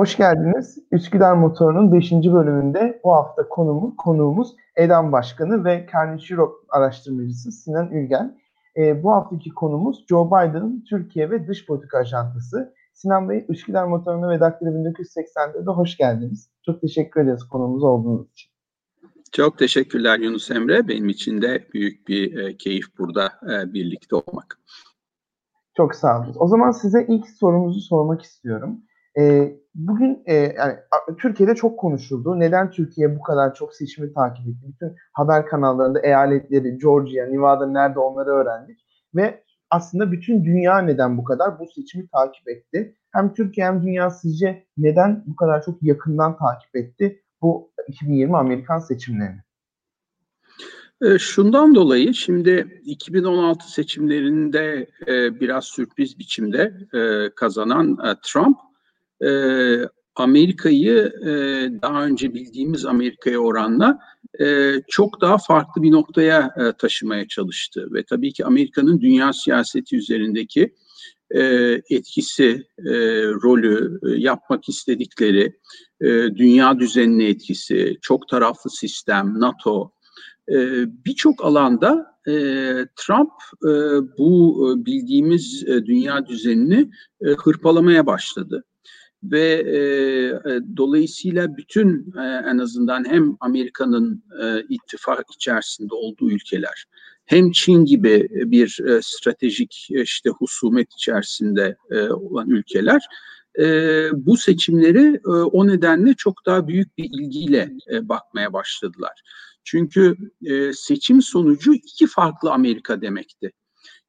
Hoş geldiniz. Üsküdar Motoru'nun 5. bölümünde bu hafta konuğumuz, konuğumuz EDAM Başkanı ve Carnegie Europe araştırmacısı Sinan Ülgen. E, bu haftaki konumuz Joe Biden'ın Türkiye ve dış politika ajandası. Sinan Bey, Üsküdar Motoru'na ve Daktilo 1980'de de hoş geldiniz. Çok teşekkür ederiz konumuz olduğunuz için. Çok teşekkürler Yunus Emre. Benim için de büyük bir e, keyif burada e, birlikte olmak. Çok sağ olun. O zaman size ilk sorumuzu sormak istiyorum. E, bugün e, yani Türkiye'de çok konuşuldu. Neden Türkiye bu kadar çok seçimi takip etti? Bütün haber kanallarında eyaletleri, Georgia, Nevada nerede onları öğrendik. Ve aslında bütün dünya neden bu kadar bu seçimi takip etti? Hem Türkiye hem dünya sizce neden bu kadar çok yakından takip etti bu 2020 Amerikan seçimlerini? E, şundan dolayı şimdi 2016 seçimlerinde e, biraz sürpriz biçimde e, kazanan Trump Amerika'yı daha önce bildiğimiz Amerika'ya oranla çok daha farklı bir noktaya taşımaya çalıştı. Ve tabii ki Amerika'nın dünya siyaseti üzerindeki etkisi, rolü, yapmak istedikleri dünya düzenine etkisi, çok taraflı sistem, NATO, birçok alanda Trump bu bildiğimiz dünya düzenini hırpalamaya başladı ve e, dolayısıyla bütün e, en azından hem Amerika'nın e, ittifak içerisinde olduğu ülkeler hem Çin gibi bir e, stratejik işte husumet içerisinde e, olan ülkeler e, bu seçimleri e, o nedenle çok daha büyük bir ilgiyle e, bakmaya başladılar. Çünkü e, seçim sonucu iki farklı Amerika demekti.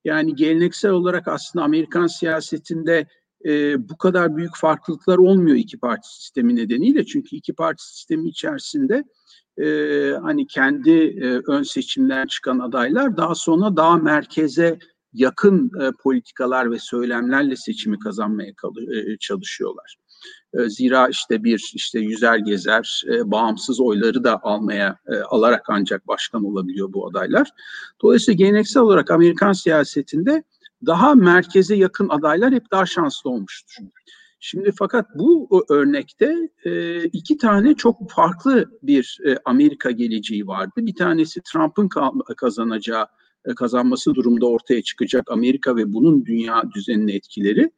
Yani geleneksel olarak aslında Amerikan siyasetinde e, bu kadar büyük farklılıklar olmuyor iki parti sistemi nedeniyle. Çünkü iki parti sistemi içerisinde e, hani kendi e, ön seçimden çıkan adaylar daha sonra daha merkeze yakın e, politikalar ve söylemlerle seçimi kazanmaya e, çalışıyorlar. E, zira işte bir işte yüzer gezer e, bağımsız oyları da almaya e, alarak ancak başkan olabiliyor bu adaylar. Dolayısıyla geleneksel olarak Amerikan siyasetinde daha merkeze yakın adaylar hep daha şanslı olmuştur. Şimdi fakat bu örnekte e, iki tane çok farklı bir e, Amerika geleceği vardı. Bir tanesi Trump'ın kazanacağı, e, kazanması durumda ortaya çıkacak Amerika ve bunun dünya düzenine etkileri.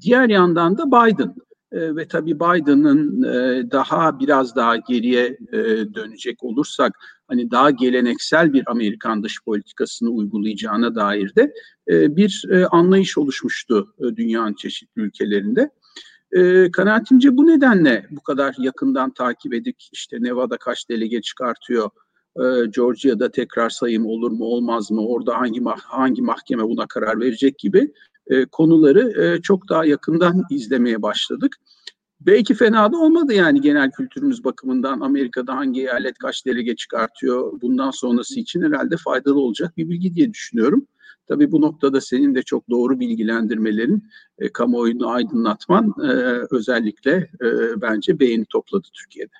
Diğer yandan da Biden e, ve tabii Biden'ın e, daha biraz daha geriye e, dönecek olursak hani daha geleneksel bir Amerikan dış politikasını uygulayacağına dair de e, bir e, anlayış oluşmuştu e, dünyanın çeşitli ülkelerinde. E, kanaatimce bu nedenle bu kadar yakından takip edik. İşte Nevada kaç delege çıkartıyor, Georgia'da tekrar sayım olur mu olmaz mı, orada hangi hangi mahkeme buna karar verecek gibi konuları çok daha yakından izlemeye başladık. Belki fena da olmadı yani genel kültürümüz bakımından Amerika'da hangi eyalet kaç delege çıkartıyor bundan sonrası için herhalde faydalı olacak bir bilgi diye düşünüyorum. Tabii bu noktada senin de çok doğru bilgilendirmelerin, e, kamuoyunu aydınlatman e, özellikle e, bence beğeni topladı Türkiye'de.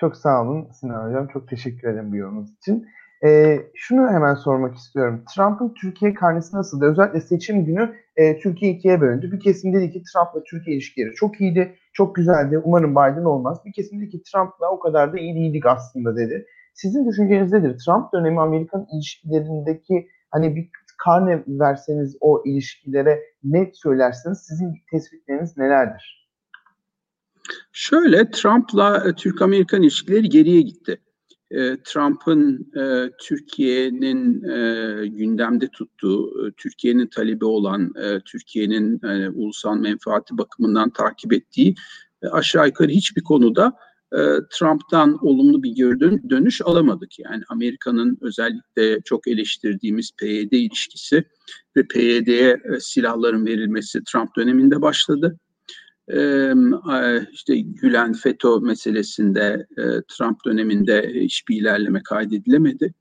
Çok sağ olun Sinan Hocam. Çok teşekkür ederim bu yorumunuz için. E, şunu hemen sormak istiyorum. Trump'ın Türkiye karnesi nasıldı? Özellikle seçim günü e, Türkiye ikiye bölündü. Bir kesim dedi ki Trump'la Türkiye ilişkileri çok iyiydi, çok güzeldi. Umarım Biden olmaz. Bir kesim dedi ki Trump'la o kadar da iyi değildik aslında dedi. Sizin düşünceniz nedir? Trump dönemi Amerikan ilişkilerindeki hani bir karne verseniz o ilişkilere ne söylersiniz? Sizin tespitleriniz nelerdir? Şöyle Trump'la e, Türk-Amerikan ilişkileri geriye gitti. E, Trump'ın e, Türkiye'nin e, gündemde tuttuğu, Türkiye'nin talebi olan, Türkiye'nin ulusal menfaati bakımından takip ettiği aşağı yukarı hiçbir konuda Trump'tan olumlu bir geri dönüş alamadık. Yani Amerika'nın özellikle çok eleştirdiğimiz PYD ilişkisi ve PYD'ye silahların verilmesi Trump döneminde başladı işte Gülen FETÖ meselesinde Trump döneminde hiçbir ilerleme kaydedilemedi.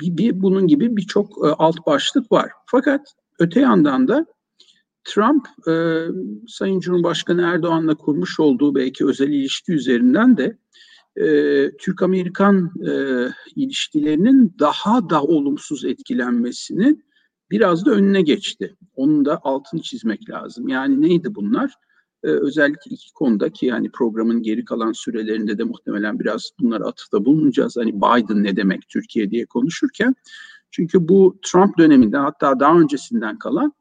Bir, bunun gibi birçok alt başlık var. Fakat öte yandan da Trump Sayın Cumhurbaşkanı Erdoğan'la kurmuş olduğu belki özel ilişki üzerinden de Türk-Amerikan ilişkilerinin daha da olumsuz etkilenmesini biraz da önüne geçti. Onun da altını çizmek lazım. Yani neydi bunlar? e, özellikle iki konuda ki yani programın geri kalan sürelerinde de muhtemelen biraz bunlara atıfta bulunacağız. Hani Biden ne demek Türkiye diye konuşurken. Çünkü bu Trump döneminden hatta daha öncesinden kalan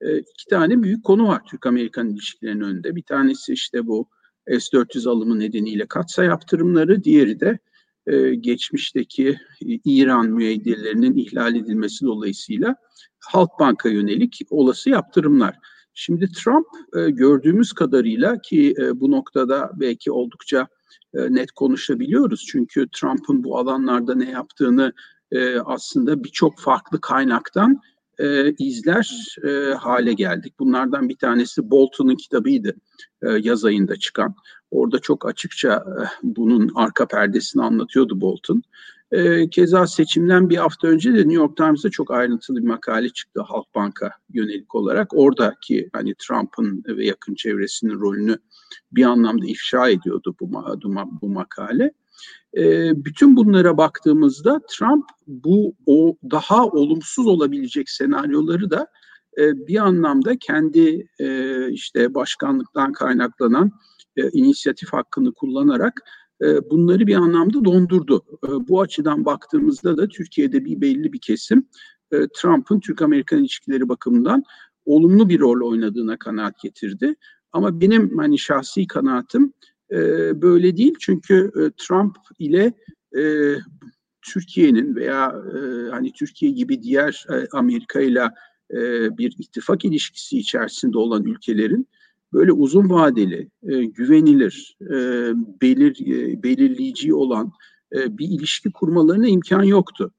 e, iki tane büyük konu var Türk-Amerikan ilişkilerinin önünde. Bir tanesi işte bu S-400 alımı nedeniyle katsa yaptırımları, diğeri de e, geçmişteki İran müeyyidelerinin ihlal edilmesi dolayısıyla Halkbank'a yönelik olası yaptırımlar. Şimdi Trump e, gördüğümüz kadarıyla ki e, bu noktada belki oldukça e, net konuşabiliyoruz. Çünkü Trump'ın bu alanlarda ne yaptığını e, aslında birçok farklı kaynaktan e, izler e, hale geldik. Bunlardan bir tanesi Bolton'un kitabıydı e, yaz ayında çıkan. Orada çok açıkça e, bunun arka perdesini anlatıyordu Bolton. E, keza seçimden bir hafta önce de New York Times'da çok ayrıntılı bir makale çıktı Halkbank'a yönelik olarak. Oradaki hani Trump'ın ve yakın çevresinin rolünü bir anlamda ifşa ediyordu bu, bu, bu makale. E, bütün bunlara baktığımızda Trump bu o daha olumsuz olabilecek senaryoları da e, bir anlamda kendi e, işte başkanlıktan kaynaklanan e, inisiyatif hakkını kullanarak e, bunları bir anlamda dondurdu. E, bu açıdan baktığımızda da Türkiye'de bir belli bir kesim e, Trump'ın Türk-Amerikan ilişkileri bakımından olumlu bir rol oynadığına kanaat getirdi. Ama benim hani şahsi kanaatim e, böyle değil çünkü e, Trump ile e, Türkiye'nin veya e, hani Türkiye gibi diğer e, Amerika ile e, bir ittifak ilişkisi içerisinde olan ülkelerin böyle uzun vadeli, e, güvenilir, e, belir, e, belirleyici olan e, bir ilişki kurmalarına imkan yoktu.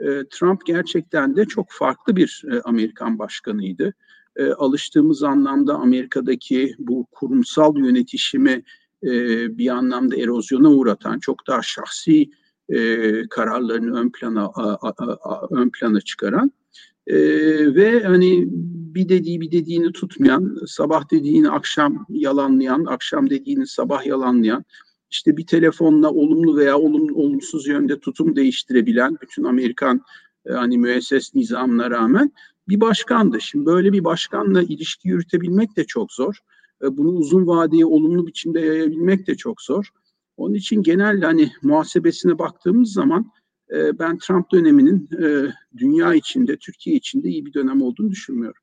E, Trump gerçekten de çok farklı bir e, Amerikan başkanıydı. E, alıştığımız anlamda Amerika'daki bu kurumsal yönetişimi e, bir anlamda erozyona uğratan, çok daha şahsi e, kararlarını ön plana a, a, a, ön plana çıkaran e, ve hani bir dediği bir dediğini tutmayan, sabah dediğini akşam yalanlayan, akşam dediğini sabah yalanlayan, işte bir telefonla olumlu veya olum, olumsuz yönde tutum değiştirebilen bütün Amerikan e, hani müesses nizamına rağmen bir başkandı. Şimdi böyle bir başkanla ilişki yürütebilmek de çok zor. E, bunu uzun vadeye olumlu biçimde yayabilmek de çok zor. Onun için genel hani muhasebesine baktığımız zaman e, ben Trump döneminin e, dünya içinde, Türkiye içinde iyi bir dönem olduğunu düşünmüyorum.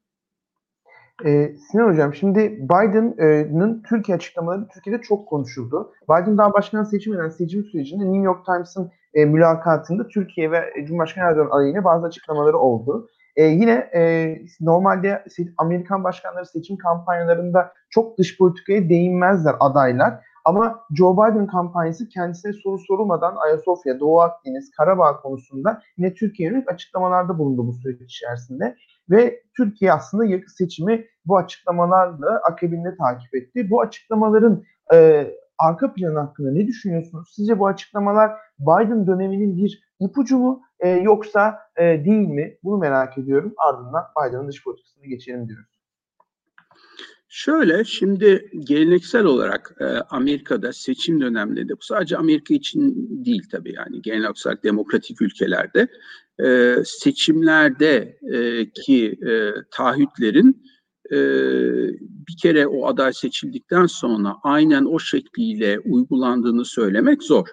Ee, Sinan Hocam şimdi Biden'ın Türkiye açıklamaları Türkiye'de çok konuşuldu. Biden daha başkan seçilmeden seçim sürecinde New York Times'ın e, mülakatında Türkiye ve Cumhurbaşkanı Erdoğan aleyhine bazı açıklamaları oldu. E, yine e, normalde Amerikan başkanları seçim kampanyalarında çok dış politikaya değinmezler adaylar. Ama Joe Biden kampanyası kendisine soru sorulmadan Ayasofya, Doğu Akdeniz, Karabağ konusunda yine Türkiye yönelik açıklamalarda bulundu bu süreç içerisinde. Ve Türkiye aslında seçimi bu açıklamalarla akabinde takip etti. Bu açıklamaların e, arka planı hakkında ne düşünüyorsunuz? Sizce bu açıklamalar Biden döneminin bir ipucu mu e, yoksa e, değil mi? Bunu merak ediyorum. Ardından Biden'ın dış politikasına geçelim diyoruz. Şöyle şimdi geleneksel olarak e, Amerika'da seçim dönemlerinde bu sadece Amerika için değil tabii yani genel olarak demokratik ülkelerde e, seçimlerde e, ki e, taahhütlerin e, bir kere o aday seçildikten sonra aynen o şekliyle uygulandığını söylemek zor.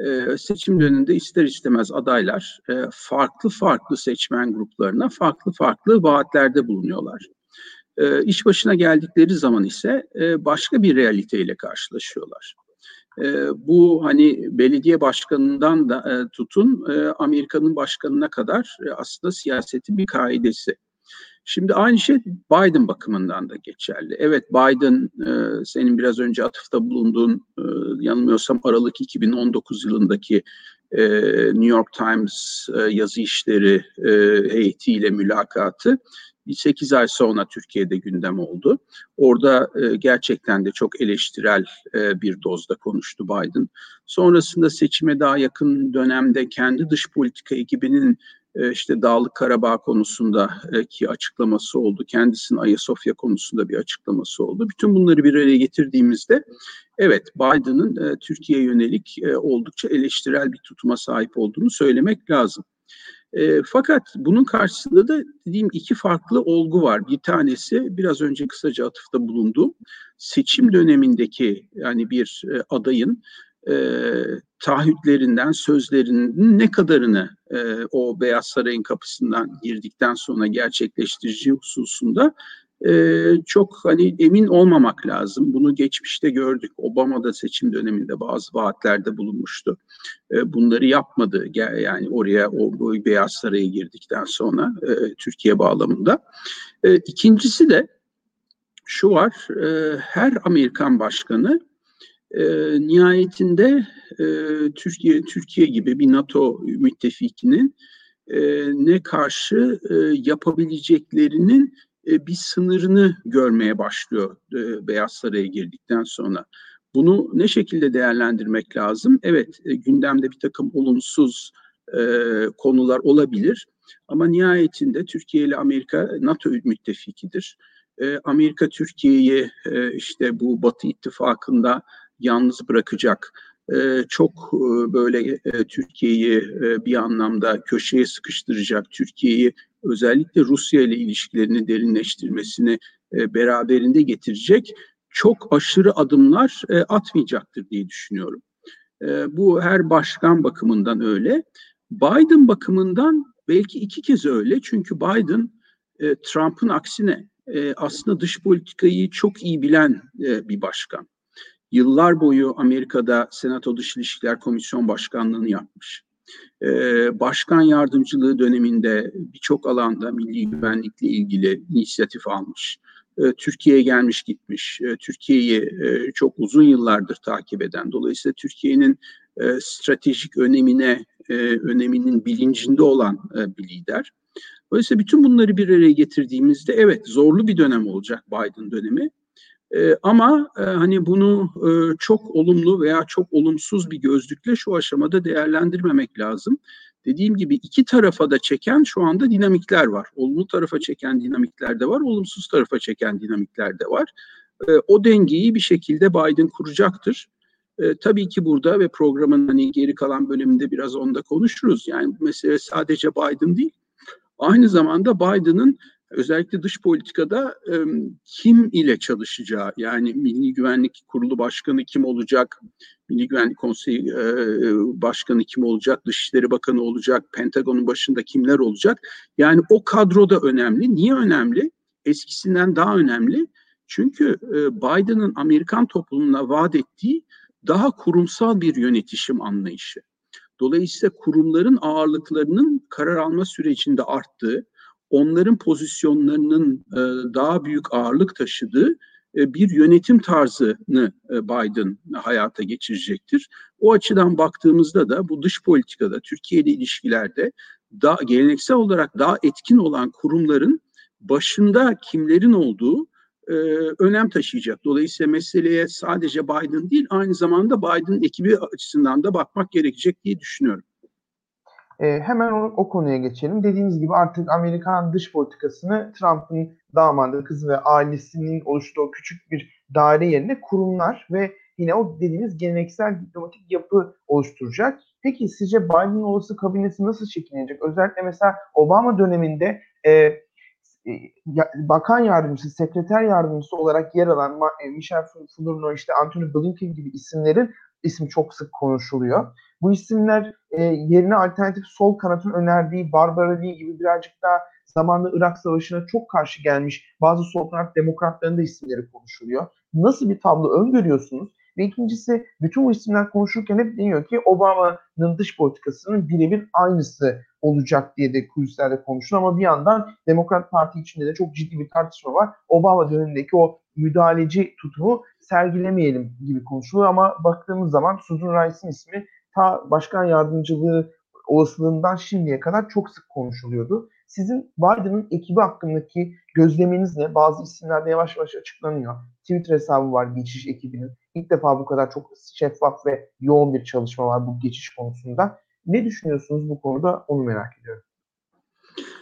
E, seçim döneminde ister istemez adaylar e, farklı farklı seçmen gruplarına farklı farklı vaatlerde bulunuyorlar. E, iş başına geldikleri zaman ise e, başka bir realiteyle karşılaşıyorlar. E, bu hani belediye başkanından da e, tutun e, Amerika'nın başkanına kadar e, aslında siyasetin bir kaidesi. Şimdi aynı şey Biden bakımından da geçerli. Evet Biden e, senin biraz önce atıfta bulunduğun e, yanılmıyorsam Aralık 2019 yılındaki e, New York Times e, yazı işleri e, heyetiyle mülakatı 8 ay sonra Türkiye'de gündem oldu. Orada e, gerçekten de çok eleştirel e, bir dozda konuştu Biden. Sonrasında seçime daha yakın dönemde kendi dış politika ekibinin işte Dağlık Karabağ konusunda e, açıklaması oldu. Kendisinin Ayasofya konusunda bir açıklaması oldu. Bütün bunları bir araya getirdiğimizde evet Biden'ın e, Türkiye yönelik e, oldukça eleştirel bir tutuma sahip olduğunu söylemek lazım. E, fakat bunun karşısında da dediğim iki farklı olgu var. Bir tanesi biraz önce kısaca atıfta bulunduğum seçim dönemindeki yani bir e, adayın e, taahhütlerinden, sözlerinin ne kadarını e, o Beyaz Saray'ın kapısından girdikten sonra gerçekleştireceği hususunda e, çok hani emin olmamak lazım. Bunu geçmişte gördük. Obama da seçim döneminde bazı vaatlerde bulunmuştu. E, bunları yapmadı. Yani oraya o, o Beyaz Saray'a girdikten sonra e, Türkiye bağlamında. E, ikincisi de şu var. E, her Amerikan başkanı e, nihayetinde e, Türkiye Türkiye gibi bir NATO müttefikinin e, ne karşı e, yapabileceklerinin e, bir sınırını görmeye başlıyor e, Beyaz Saray'a girdikten sonra. Bunu ne şekilde değerlendirmek lazım? Evet, e, gündemde bir takım olumsuz e, konular olabilir. Ama nihayetinde Türkiye ile Amerika NATO müttefikidir. E, Amerika Türkiye'yi e, işte bu Batı ittifakında yalnız bırakacak, e, çok e, böyle e, Türkiye'yi e, bir anlamda köşeye sıkıştıracak, Türkiye'yi özellikle Rusya ile ilişkilerini derinleştirmesini beraberinde getirecek çok aşırı adımlar atmayacaktır diye düşünüyorum. Bu her başkan bakımından öyle. Biden bakımından belki iki kez öyle çünkü Biden Trump'ın aksine aslında dış politikayı çok iyi bilen bir başkan. Yıllar boyu Amerika'da Senato Dış İlişkiler Komisyon Başkanlığı'nı yapmış. Ee, başkan yardımcılığı döneminde birçok alanda milli güvenlikle ilgili inisiyatif almış. Ee, Türkiye'ye gelmiş gitmiş. Ee, Türkiye'yi e, çok uzun yıllardır takip eden. Dolayısıyla Türkiye'nin e, stratejik önemine e, öneminin bilincinde olan bir lider. Dolayısıyla bütün bunları bir araya getirdiğimizde evet zorlu bir dönem olacak Biden dönemi. E, ama e, hani bunu e, çok olumlu veya çok olumsuz bir gözlükle şu aşamada değerlendirmemek lazım. Dediğim gibi iki tarafa da çeken şu anda dinamikler var. Olumlu tarafa çeken dinamikler de var, olumsuz tarafa çeken dinamikler de var. E, o dengeyi bir şekilde Biden kuracaktır. E, tabii ki burada ve programın hani geri kalan bölümünde biraz onda konuşuruz. Yani bu mesele sadece Biden değil. Aynı zamanda Biden'ın özellikle dış politikada e, kim ile çalışacağı yani Milli Güvenlik Kurulu Başkanı kim olacak, Milli Güvenlik Konseyi e, Başkanı kim olacak, Dışişleri Bakanı olacak, Pentagon'un başında kimler olacak? Yani o kadro da önemli. Niye önemli? Eskisinden daha önemli. Çünkü e, Biden'ın Amerikan toplumuna vaat ettiği daha kurumsal bir yönetişim anlayışı. Dolayısıyla kurumların ağırlıklarının karar alma sürecinde arttığı, onların pozisyonlarının e, daha büyük ağırlık taşıdığı e, bir yönetim tarzını e, Biden hayata geçirecektir. O açıdan baktığımızda da bu dış politikada, Türkiye ile ilişkilerde daha geleneksel olarak daha etkin olan kurumların başında kimlerin olduğu e, önem taşıyacak. Dolayısıyla meseleye sadece Biden değil aynı zamanda Biden ekibi açısından da bakmak gerekecek diye düşünüyorum. E, hemen o, o konuya geçelim. Dediğiniz gibi artık Amerikan dış politikasını Trump'ın damadı, kızı ve ailesinin oluştuğu küçük bir daire yerine kurumlar ve yine o dediğimiz geleneksel diplomatik yapı oluşturacak. Peki sizce Biden'ın olası kabinesi nasıl şekillenecek? Özellikle mesela Obama döneminde e, e bakan yardımcısı, sekreter yardımcısı olarak yer alan e, Michel Flournoy, işte Anthony Blinken gibi isimlerin ismi çok sık konuşuluyor. Bu isimler e, yerine alternatif sol kanatın önerdiği Barbara Lee gibi birazcık daha zamanında Irak Savaşı'na çok karşı gelmiş bazı sol kanat demokratların da isimleri konuşuluyor. Nasıl bir tablo öngörüyorsunuz? Ve ikincisi bütün bu isimler konuşurken hep deniyor ki Obama'nın dış politikasının birebir aynısı olacak diye de kulislerde konuşuluyor ama bir yandan Demokrat Parti içinde de çok ciddi bir tartışma var. Obama dönemindeki o müdahaleci tutumu sergilemeyelim gibi konuşuluyor ama baktığımız zaman Susan Rice'in ismi ta başkan yardımcılığı olasılığından şimdiye kadar çok sık konuşuluyordu. Sizin Biden'ın ekibi hakkındaki gözleminiz ne? Bazı isimlerde yavaş yavaş açıklanıyor. Twitter hesabı var geçiş ekibinin. İlk defa bu kadar çok şeffaf ve yoğun bir çalışma var bu geçiş konusunda. Ne düşünüyorsunuz bu konuda onu merak ediyorum.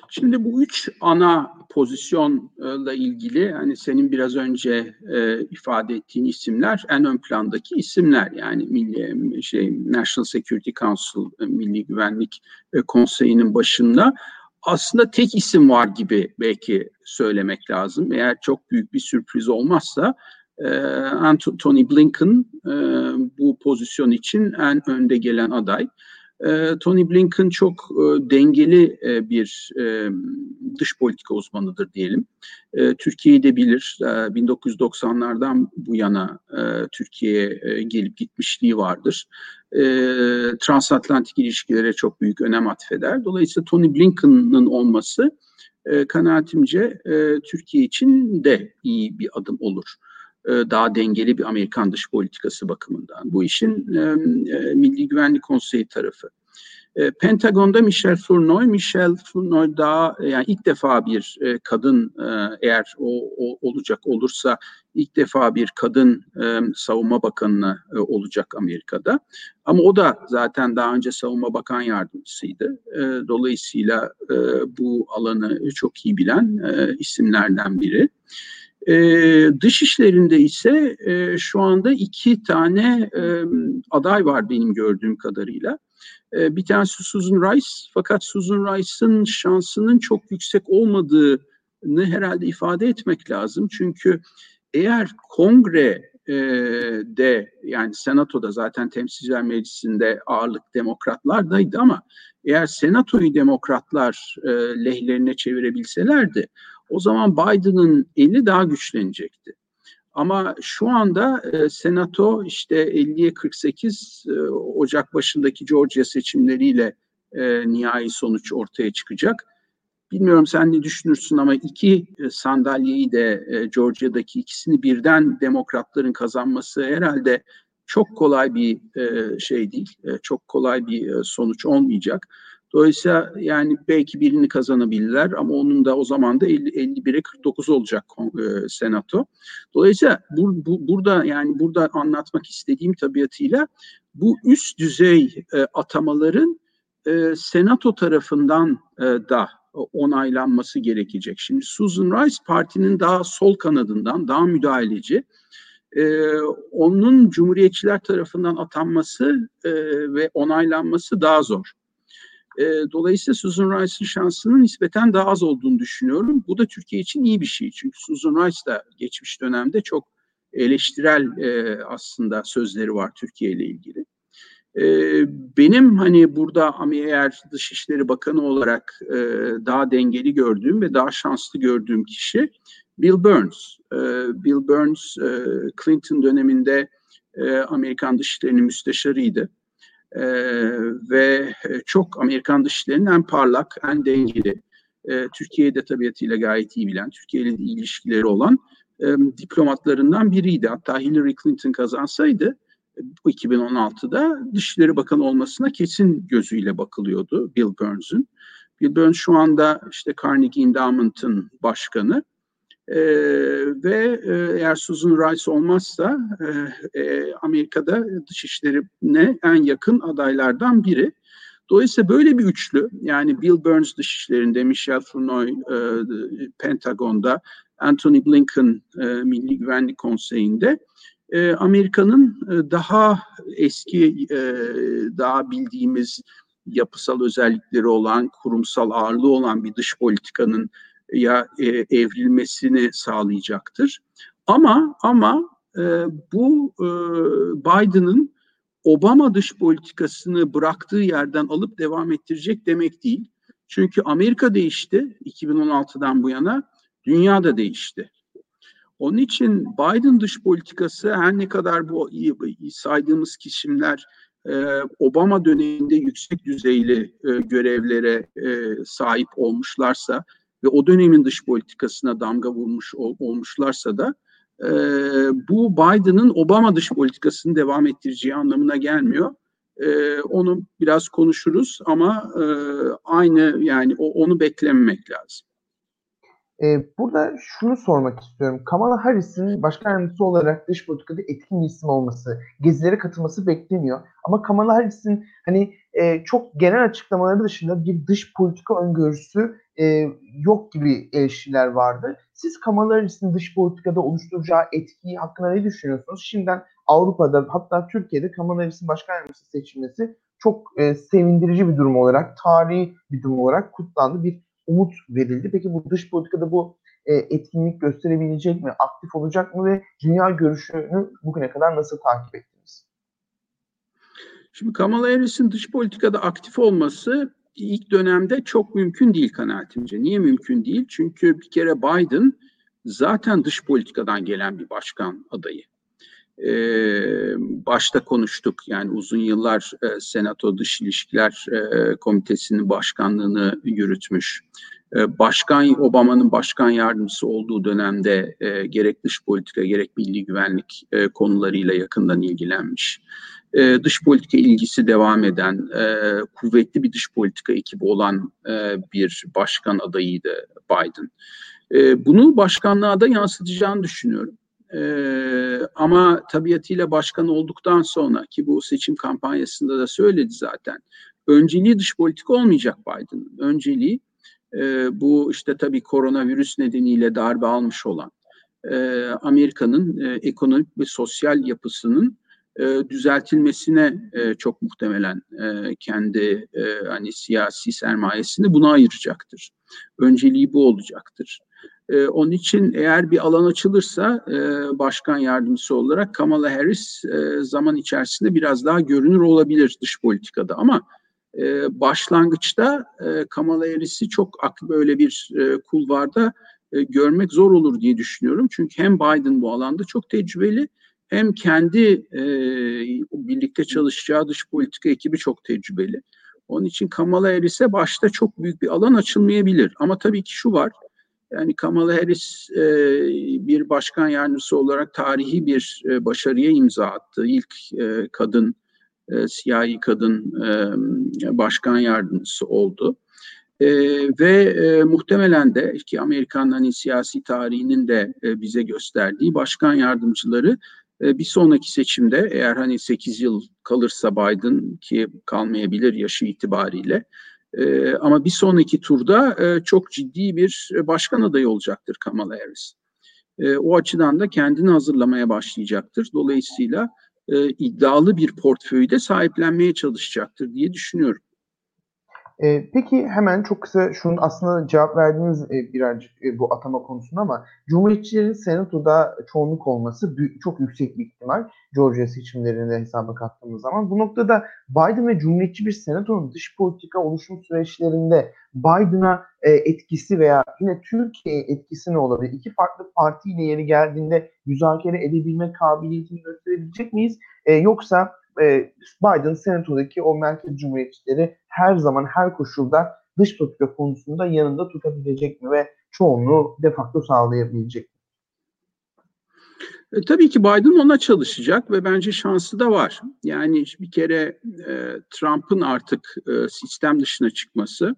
Şimdi bu üç ana pozisyonla ilgili hani senin biraz önce e, ifade ettiğin isimler en ön plandaki isimler yani Milli şey National Security Council e, Milli Güvenlik e, Konseyi'nin başında aslında tek isim var gibi belki söylemek lazım. Eğer çok büyük bir sürpriz olmazsa e, Tony Blinken bu pozisyon için en önde gelen aday. E, Tony Blinken çok e, dengeli e, bir e, dış politika uzmanıdır diyelim. E, Türkiye'yi de bilir. E, 1990'lardan bu yana Türkiye'ye gelip gitmişliği vardır. Transatlantik ilişkilere çok büyük önem atfeder. Dolayısıyla Tony Blinken'ın olması e, kanaatimce Türkiye için de iyi bir adım olur. E, daha dengeli bir Amerikan dış politikası bakımından. Bu işin e, e, Milli Güvenlik Konseyi tarafı. Pentagon'da Michel Flournoy, Michel Flournoy daha yani ilk defa bir kadın eğer o, o olacak olursa ilk defa bir kadın savunma bakanı e, olacak Amerika'da. Ama o da zaten daha önce savunma bakan yardımcısıydı. Dolayısıyla bu alanı çok iyi bilen isimlerden biri. E, dış işlerinde ise e, şu anda iki tane e, aday var benim gördüğüm kadarıyla. E, bir tanesi Susan Rice fakat Susan Rice'ın şansının çok yüksek olmadığını herhalde ifade etmek lazım. Çünkü eğer kongre e, de yani senatoda zaten temsilciler meclisinde ağırlık demokratlardaydı ama eğer senatoyu demokratlar e, lehlerine çevirebilselerdi o zaman Biden'ın eli daha güçlenecekti. Ama şu anda e, Senato işte 50'ye 48 e, Ocak başındaki Georgia seçimleriyle e, nihai sonuç ortaya çıkacak. Bilmiyorum sen ne düşünürsün ama iki e, sandalyeyi de e, Georgia'daki ikisini birden demokratların kazanması herhalde çok kolay bir e, şey değil. E, çok kolay bir e, sonuç olmayacak. Dolayısıyla yani belki birini kazanabilirler ama onun da o zaman da 50, 51'e 49 olacak e, senato. Dolayısıyla bu, bu, burada yani burada anlatmak istediğim tabiatıyla bu üst düzey e, atamaların e, senato tarafından e, da onaylanması gerekecek. Şimdi Susan Rice partinin daha sol kanadından, daha müdahaleci. Ee, onun Cumhuriyetçiler tarafından atanması e, ve onaylanması daha zor. E, dolayısıyla Susan Rice'ın şansının nispeten daha az olduğunu düşünüyorum. Bu da Türkiye için iyi bir şey. Çünkü Susan Rice da geçmiş dönemde çok eleştirel e, aslında sözleri var Türkiye ile ilgili. E, benim hani burada eğer Dışişleri Bakanı olarak e, daha dengeli gördüğüm ve daha şanslı gördüğüm kişi Bill Burns. E, Bill Burns e, Clinton döneminde e, Amerikan Dışişleri'nin müsteşarıydı e, ve çok Amerikan dışişlerinin en parlak, en dengeli, e, Türkiye'de tabiatıyla gayet iyi bilen, Türkiye ile ilişkileri olan e, diplomatlarından biriydi. Hatta Hillary Clinton kazansaydı bu 2016'da Dışişleri Bakanı olmasına kesin gözüyle bakılıyordu Bill Burns'ün. Bill Burns şu anda işte Carnegie Endowment'ın başkanı. E, ve e, eğer Susan Rice olmazsa e, e, Amerika'da dışişlerine en yakın adaylardan biri. Dolayısıyla böyle bir üçlü yani Bill Burns dışişlerinde, Michel Flournoy e, Pentagon'da, Anthony Blinken e, Milli Güvenlik Konseyi'nde e, Amerika'nın e, daha eski, e, daha bildiğimiz yapısal özellikleri olan, kurumsal ağırlığı olan bir dış politikanın ya e, evrilmesini sağlayacaktır. Ama ama e, bu e, Biden'ın Obama dış politikasını bıraktığı yerden alıp devam ettirecek demek değil. Çünkü Amerika değişti 2016'dan bu yana, dünya da değişti. Onun için Biden dış politikası her ne kadar bu saydığımız kişiler e, Obama döneminde yüksek düzeyli e, görevlere e, sahip olmuşlarsa ve o dönemin dış politikasına damga vurmuş ol, olmuşlarsa da e, bu Biden'ın Obama dış politikasını devam ettireceği anlamına gelmiyor. E, onu biraz konuşuruz ama e, aynı yani o, onu beklememek lazım. Ee, burada şunu sormak istiyorum. Kamala Harris'in başkan yardımcısı olarak dış politikada etkin bir isim olması, gezilere katılması bekleniyor. Ama Kamala Harris'in hani e, çok genel açıklamaları dışında bir dış politika öngörüsü e, yok gibi eleştiriler vardı. Siz Kamala Harris'in dış politikada oluşturacağı etkiyi hakkında ne düşünüyorsunuz? Şimdiden Avrupa'da hatta Türkiye'de Kamala Harris'in başkan yardımcısı seçilmesi çok e, sevindirici bir durum olarak, tarihi bir durum olarak kutlandı. Bir umut verildi. Peki bu dış politikada bu e, etkinlik gösterebilecek mi? Aktif olacak mı? Ve dünya görüşünü bugüne kadar nasıl takip ettiniz? Şimdi Kamala Harris'in dış politikada aktif olması ilk dönemde çok mümkün değil kanaatimce. Niye mümkün değil? Çünkü bir kere Biden zaten dış politikadan gelen bir başkan adayı. Ee, başta konuştuk yani uzun yıllar e, Senato Dış İlişkiler e, Komitesi'nin başkanlığını yürütmüş. E, başkan Obama'nın başkan yardımcısı olduğu dönemde e, gerek dış politika gerek milli güvenlik e, konularıyla yakından ilgilenmiş e, dış politika ilgisi devam eden, e, kuvvetli bir dış politika ekibi olan e, bir başkan adayıydı Biden. E, bunu başkanlığa da yansıtacağını düşünüyorum. E, ama tabiatıyla başkan olduktan sonra ki bu seçim kampanyasında da söyledi zaten. Önceliği dış politika olmayacak Biden'ın. Önceliği e, bu işte tabii koronavirüs nedeniyle darbe almış olan e, Amerika'nın e, ekonomik ve sosyal yapısının e, düzeltilmesine e, çok muhtemelen e, kendi e, hani siyasi sermayesini buna ayıracaktır. Önceliği bu olacaktır. E, onun için eğer bir alan açılırsa e, başkan yardımcısı olarak Kamala Harris e, zaman içerisinde biraz daha görünür olabilir dış politikada ama e, başlangıçta e, Kamala Harris'i çok böyle bir e, kulvarda e, görmek zor olur diye düşünüyorum. Çünkü hem Biden bu alanda çok tecrübeli hem kendi e, birlikte çalışacağı dış politika ekibi çok tecrübeli. Onun için Kamala Harris'e başta çok büyük bir alan açılmayabilir. Ama tabii ki şu var, yani Kamala Harris e, bir başkan yardımcısı olarak tarihi bir e, başarıya imza attı. İlk e, kadın, e, siyahi kadın e, başkan yardımcısı oldu. E, ve e, muhtemelen de ki Amerikan hani siyasi tarihinin de e, bize gösterdiği başkan yardımcıları bir sonraki seçimde eğer hani 8 yıl kalırsa Biden ki kalmayabilir yaşı itibariyle e, ama bir sonraki turda e, çok ciddi bir başkan adayı olacaktır Kamala Harris. o açıdan da kendini hazırlamaya başlayacaktır. Dolayısıyla iddialı bir portföyü de sahiplenmeye çalışacaktır diye düşünüyorum. E, peki hemen çok kısa şunu aslında cevap verdiğiniz e, birazcık e, bu atama konusunda ama Cumhuriyetçilerin Senato'da çoğunluk olması çok yüksek bir ihtimal Georgia seçimlerinde hesaba kattığımız zaman. Bu noktada Biden ve Cumhuriyetçi bir Senato'nun dış politika oluşum süreçlerinde Biden'a e, etkisi veya yine Türkiye etkisi ne olabilir? İki farklı partiyle yeri geldiğinde müzakere edebilme kabiliyetini gösterebilecek miyiz? E, yoksa e, Biden senatodaki o merkez cumhuriyetçileri her zaman her koşulda dış politika konusunda yanında tutabilecek mi ve çoğunluğu de facto sağlayabilecek mi? E, tabii ki Biden ona çalışacak ve bence şansı da var. Yani bir kere e, Trump'ın artık e, sistem dışına çıkması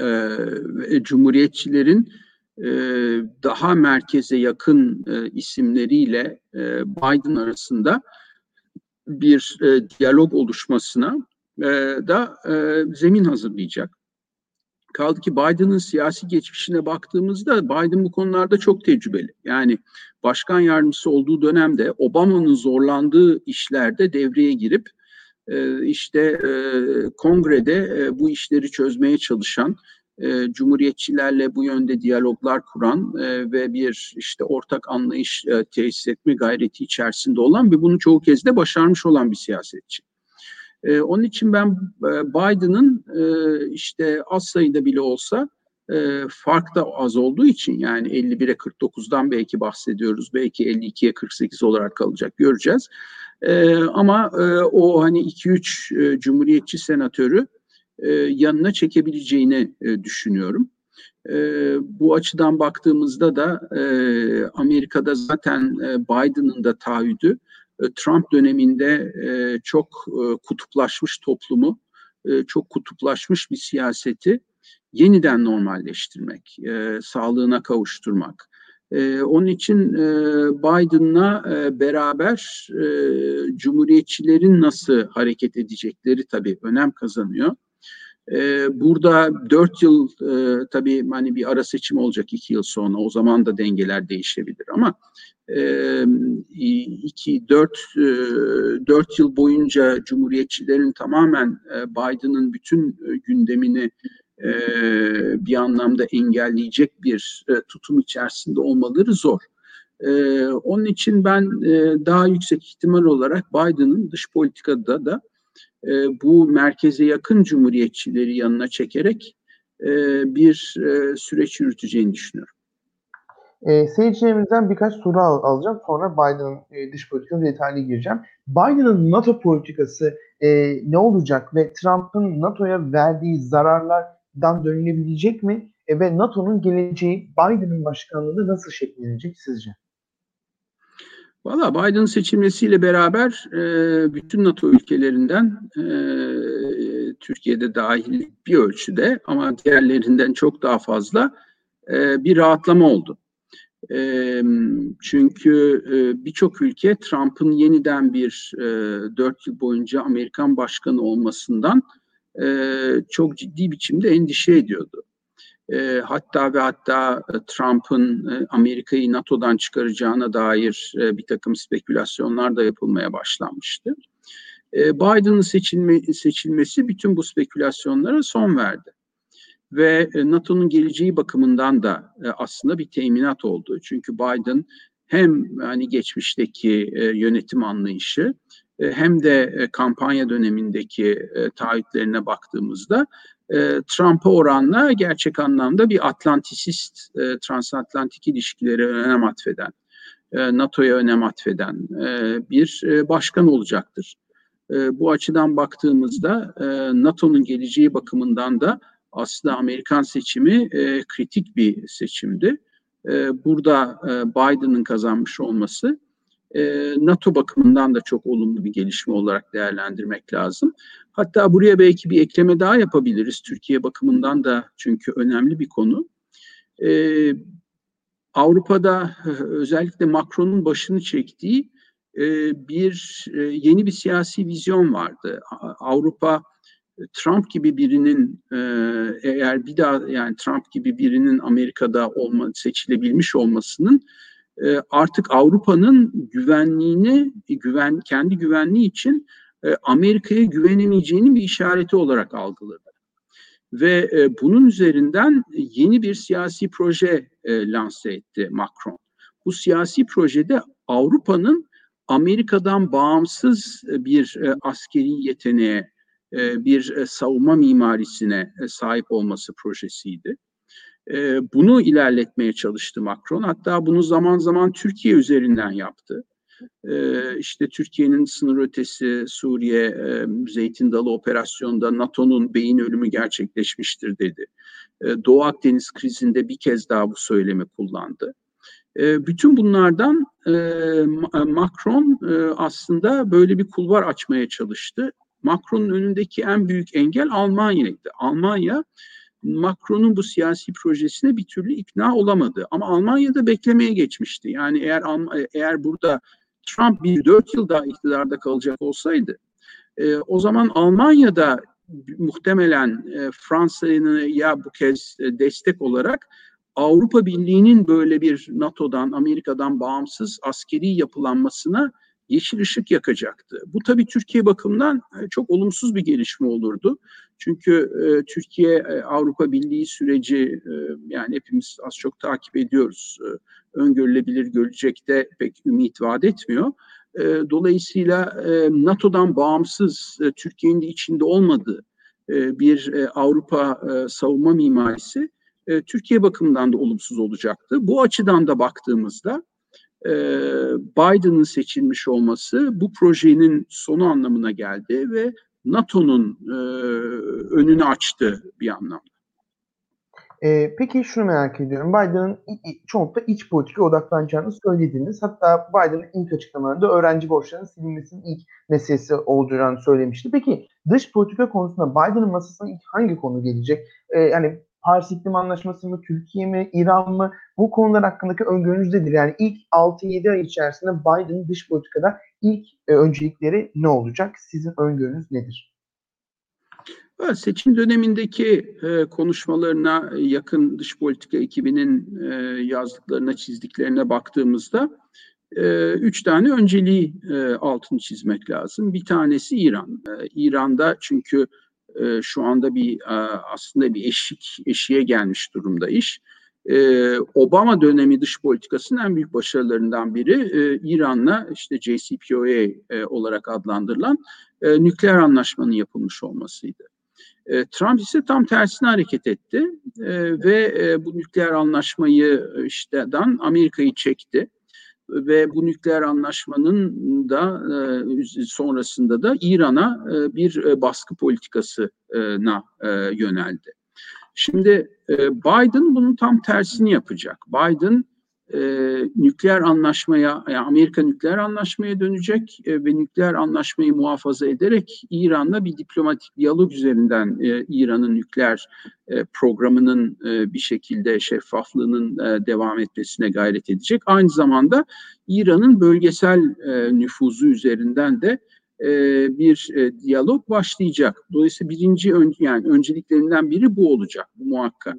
e, Cumhuriyetçilerin e, daha merkeze yakın e, isimleriyle e, Biden arasında bir e, diyalog oluşmasına e, da e, zemin hazırlayacak. Kaldı ki Biden'ın siyasi geçmişine baktığımızda Biden bu konularda çok tecrübeli. Yani başkan yardımcısı olduğu dönemde Obama'nın zorlandığı işlerde devreye girip e, işte e, kongrede e, bu işleri çözmeye çalışan e, cumhuriyetçilerle bu yönde diyaloglar kuran e, ve bir işte ortak anlayış e, tesis etme gayreti içerisinde olan ve bunu çoğu kez de başarmış olan bir siyasetçi. E, onun için ben e, Biden'ın e, işte az sayıda bile olsa e, fark da az olduğu için yani 51'e 49'dan belki bahsediyoruz. Belki 52'ye 48 olarak kalacak göreceğiz. E, ama e, o hani 2-3 e, cumhuriyetçi senatörü e, yanına çekebileceğini e, düşünüyorum. E, bu açıdan baktığımızda da Amerika'da zaten e, Biden'ın da taahhüdü Trump döneminde çok kutuplaşmış toplumu, çok kutuplaşmış bir siyaseti yeniden normalleştirmek, sağlığına kavuşturmak. E, onun için Biden'la beraber Cumhuriyetçilerin nasıl hareket edecekleri tabii önem kazanıyor. E, burada dört yıl e, tabii hani bir ara seçim olacak iki yıl sonra o zaman da dengeler değişebilir ama e, iki dört e, dört yıl boyunca Cumhuriyetçilerin tamamen e, Biden'ın bütün e, gündemini e, bir anlamda engelleyecek bir e, tutum içerisinde olmaları zor. E, onun için ben e, daha yüksek ihtimal olarak Biden'ın dış politikada da e, bu merkeze yakın cumhuriyetçileri yanına çekerek e, bir e, süreç yürüteceğini düşünüyorum. E, seyircilerimizden birkaç soru al, alacağım. Sonra Biden'ın e, dış politikasına detaylı gireceğim. Biden'ın NATO politikası e, ne olacak ve Trump'ın NATO'ya verdiği zararlardan dönülebilecek mi? E, ve NATO'nun geleceği Biden'ın başkanlığında nasıl şekillenecek sizce? Valla Biden seçilmesiyle beraber e, bütün NATO ülkelerinden e, Türkiye'de dahil bir ölçüde ama diğerlerinden çok daha fazla e, bir rahatlama oldu. E, çünkü e, birçok ülke Trump'ın yeniden bir e, dört yıl boyunca Amerikan başkanı olmasından e, çok ciddi biçimde endişe ediyordu. E, hatta ve hatta e, Trump'ın e, Amerika'yı NATO'dan çıkaracağına dair e, bir takım spekülasyonlar da yapılmaya başlanmıştı. E, Biden'ın seçilme, seçilmesi bütün bu spekülasyonlara son verdi. Ve e, NATO'nun geleceği bakımından da e, aslında bir teminat oldu. Çünkü Biden hem hani geçmişteki e, yönetim anlayışı e, hem de e, kampanya dönemindeki taahhütlerine baktığımızda e, Trump'a oranla gerçek anlamda bir Atlantisist, e, transatlantik ilişkileri önem atfeden, e, NATO'ya önem atfeden bir başkan olacaktır. Bu açıdan baktığımızda NATO'nun geleceği bakımından da aslında Amerikan seçimi kritik bir seçimdi. Burada e, Biden'ın kazanmış olması NATO bakımından da çok olumlu bir gelişme olarak değerlendirmek lazım. Hatta buraya belki bir ekleme daha yapabiliriz Türkiye bakımından da çünkü önemli bir konu. E, Avrupa'da özellikle Macron'un başını çektiği e, bir e, yeni bir siyasi vizyon vardı. Avrupa Trump gibi birinin e, eğer bir daha yani Trump gibi birinin Amerika'da olma, seçilebilmiş olmasının e, artık Avrupa'nın güvenliğini güven kendi güvenliği için e, Amerika'ya güvenemeyeceğinin bir işareti olarak algıladı. Ve e, bunun üzerinden yeni bir siyasi proje e, lanse etti Macron. Bu siyasi projede Avrupa'nın Amerika'dan bağımsız bir e, askeri yeteneğe, bir savunma mimarisine sahip olması projesiydi. E, bunu ilerletmeye çalıştı Macron. Hatta bunu zaman zaman Türkiye üzerinden yaptı. E, işte Türkiye'nin sınır ötesi Suriye e, Zeytin Dalı operasyonunda NATO'nun beyin ölümü gerçekleşmiştir dedi. E, Doğu Akdeniz krizinde bir kez daha bu söylemi kullandı. E, bütün bunlardan e, Macron e, aslında böyle bir kulvar açmaya çalıştı. Macron'un önündeki en büyük engel Almanya'ydı. Almanya Macron'un bu siyasi projesine bir türlü ikna olamadı. Ama Almanya'da beklemeye geçmişti. Yani eğer eğer burada Trump bir dört yıl daha iktidarda kalacak olsaydı e, o zaman Almanya'da muhtemelen e, Fransa'nın ya bu kez e, destek olarak Avrupa Birliği'nin böyle bir NATO'dan, Amerika'dan bağımsız askeri yapılanmasına yeşil ışık yakacaktı. Bu tabii Türkiye bakımından e, çok olumsuz bir gelişme olurdu. Çünkü e, Türkiye e, Avrupa Birliği süreci e, yani hepimiz az çok takip ediyoruz. E, öngörülebilir gelecekte pek ümit vaat etmiyor. E, dolayısıyla e, NATO'dan bağımsız e, Türkiye'nin de içinde olmadığı e, bir e, Avrupa e, savunma mimarisi e, Türkiye bakımından da olumsuz olacaktı. Bu açıdan da baktığımızda e, Biden'ın seçilmiş olması bu projenin sonu anlamına geldi ve NATO'nun e, önünü açtı bir anlamda. E, peki şunu merak ediyorum. Biden'ın çoğunlukla iç politika odaklanacağını söylediniz. Hatta Biden'ın ilk açıklamalarında öğrenci borçlarının silinmesinin ilk meselesi olacağını söylemişti. Peki dış politika konusunda Biden'ın masasına ilk hangi konu gelecek? E, yani Paris İklim Anlaşması mı, Türkiye mi, İran mı? Bu konular hakkındaki öngörünüz nedir? Yani ilk 6-7 ay içerisinde Biden'ın dış politikada ilk e, öncelikleri ne olacak? Sizin öngörünüz nedir? Seçim dönemindeki e, konuşmalarına yakın dış politika ekibinin e, yazdıklarına, çizdiklerine baktığımızda e, üç tane önceliği e, altını çizmek lazım. Bir tanesi İran. E, İran'da çünkü e, şu anda bir e, aslında bir eşik eşiğe gelmiş durumda iş. E, Obama dönemi dış politikasının en büyük başarılarından biri e, İran'la işte JCPOA e, olarak adlandırılan e, nükleer anlaşmanın yapılmış olmasıydı. E, Trump ise tam tersine hareket etti e, ve e, bu nükleer anlaşmayı işteden Amerika'yı çekti ve bu nükleer anlaşmanın da sonrasında da İran'a bir baskı politikasına yöneldi. Şimdi Biden bunun tam tersini yapacak. Biden e, nükleer anlaşmaya, yani Amerika nükleer anlaşmaya dönecek e, ve nükleer anlaşmayı muhafaza ederek İran'la bir diplomatik diyalog üzerinden e, İran'ın nükleer e, programının e, bir şekilde şeffaflığının e, devam etmesine gayret edecek. Aynı zamanda İran'ın bölgesel e, nüfuzu üzerinden de e, bir e, diyalog başlayacak. Dolayısıyla birinci ön, yani önceliklerinden biri bu olacak bu muhakkak.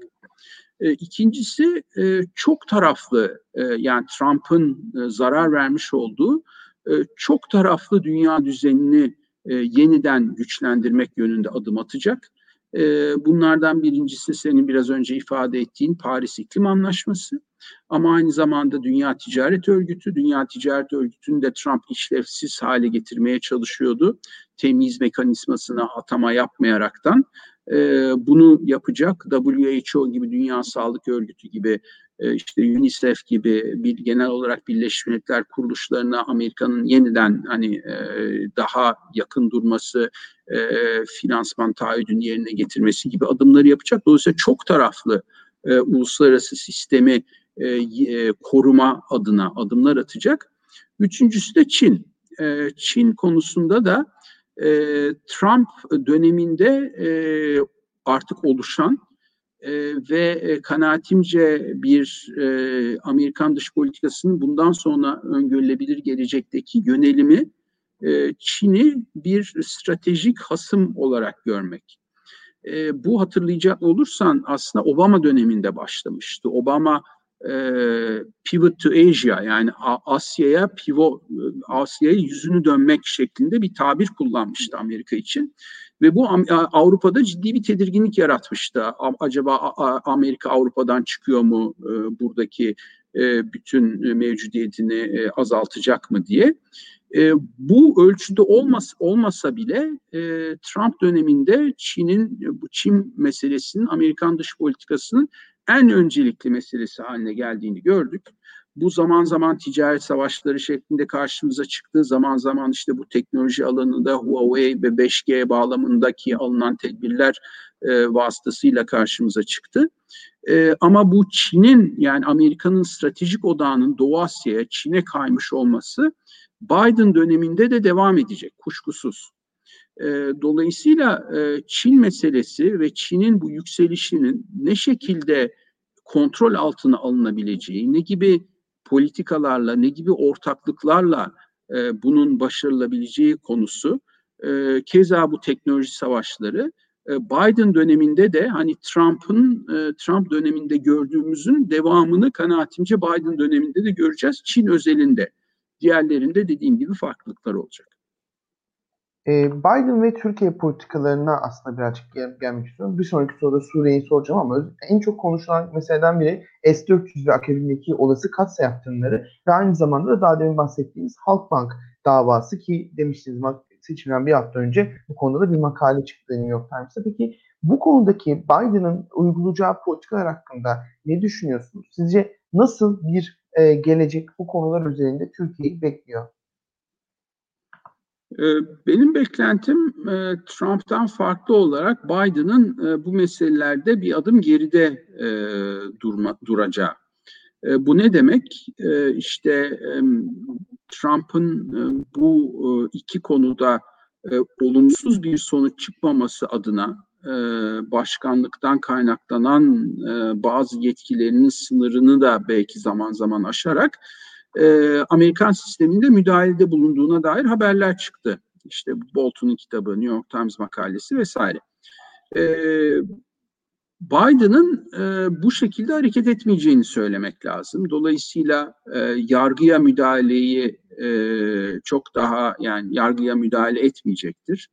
E, ikincisi e, çok taraflı e, yani Trump'ın e, zarar vermiş olduğu e, çok taraflı dünya düzenini e, yeniden güçlendirmek yönünde adım atacak. E, bunlardan birincisi senin biraz önce ifade ettiğin Paris İklim Anlaşması. Ama aynı zamanda Dünya Ticaret Örgütü, Dünya Ticaret Örgütü'nü de Trump işlevsiz hale getirmeye çalışıyordu. Temiz mekanizmasına atama yapmayaraktan e, bunu yapacak WHO gibi Dünya Sağlık Örgütü gibi e, işte UNICEF gibi bir genel olarak Birleşmiş Milletler kuruluşlarına Amerika'nın yeniden hani e, daha yakın durması, e, finansman taahhüdünü yerine getirmesi gibi adımları yapacak. Dolayısıyla çok taraflı e, uluslararası sistemi e, e, koruma adına adımlar atacak. Üçüncüsü de Çin. E, Çin konusunda da e, Trump döneminde e, artık oluşan e, ve e, kanaatimce bir e, Amerikan dış politikasının bundan sonra öngörülebilir gelecekteki yönelimi e, Çin'i bir stratejik hasım olarak görmek. E, bu hatırlayacak olursan aslında Obama döneminde başlamıştı. Obama e, pivot to Asia yani Asya'ya pivot Asya'ya yüzünü dönmek şeklinde bir tabir kullanmıştı Amerika için ve bu Avrupa'da ciddi bir tedirginlik yaratmıştı. Acaba Amerika Avrupa'dan çıkıyor mu e, buradaki e, bütün mevcudiyetini azaltacak mı diye. Bu ölçüde olmasa, olmasa bile Trump döneminde Çin'in bu Çin meselesinin Amerikan dış politikasının en öncelikli meselesi haline geldiğini gördük. Bu zaman zaman ticaret savaşları şeklinde karşımıza çıktı. Zaman zaman işte bu teknoloji alanında Huawei ve 5G bağlamındaki alınan tedbirler e, vasıtasıyla karşımıza çıktı. E, ama bu Çin'in yani Amerika'nın stratejik odağının Doğu Asya'ya, Çin'e kaymış olması Biden döneminde de devam edecek kuşkusuz. E, dolayısıyla e, Çin meselesi ve Çin'in bu yükselişinin ne şekilde kontrol altına alınabileceği, ne gibi politikalarla, ne gibi ortaklıklarla e, bunun başarılabileceği konusu, e, keza bu teknoloji savaşları, e, Biden döneminde de hani Trump'ın e, Trump döneminde gördüğümüzün devamını kanaatimce Biden döneminde de göreceğiz. Çin özelinde. Diğerlerinde dediğim gibi farklılıklar olacak. Biden ve Türkiye politikalarına aslında birazcık gel- gelmek istiyorum. Bir sonraki soruda Suriye'yi soracağım ama en çok konuşulan meseleden biri S-400 ve akabindeki olası katsa yaptırımları ve aynı zamanda da daha demin bahsettiğimiz Halkbank davası ki demiştiniz seçimden bir hafta önce bu konuda da bir makale çıktı New York Times'ta. Peki bu konudaki Biden'ın uygulayacağı politikalar hakkında ne düşünüyorsunuz? Sizce nasıl bir e, gelecek bu konular üzerinde Türkiye'yi bekliyor? Ee, benim beklentim e, Trump'tan farklı olarak Biden'ın e, bu meselelerde bir adım geride e, durma, duracağı. Bu ne demek? İşte Trump'ın bu iki konuda olumsuz bir sonuç çıkmaması adına başkanlıktan kaynaklanan bazı yetkilerinin sınırını da belki zaman zaman aşarak e, Amerikan sisteminde müdahalede bulunduğuna dair haberler çıktı. İşte Bolton'un kitabı, New York Times makalesi vesaire. Biden'ın bu şekilde hareket etmeyeceğini söylemek lazım. Dolayısıyla yargıya müdahaleyi çok daha yani yargıya müdahale etmeyecektir.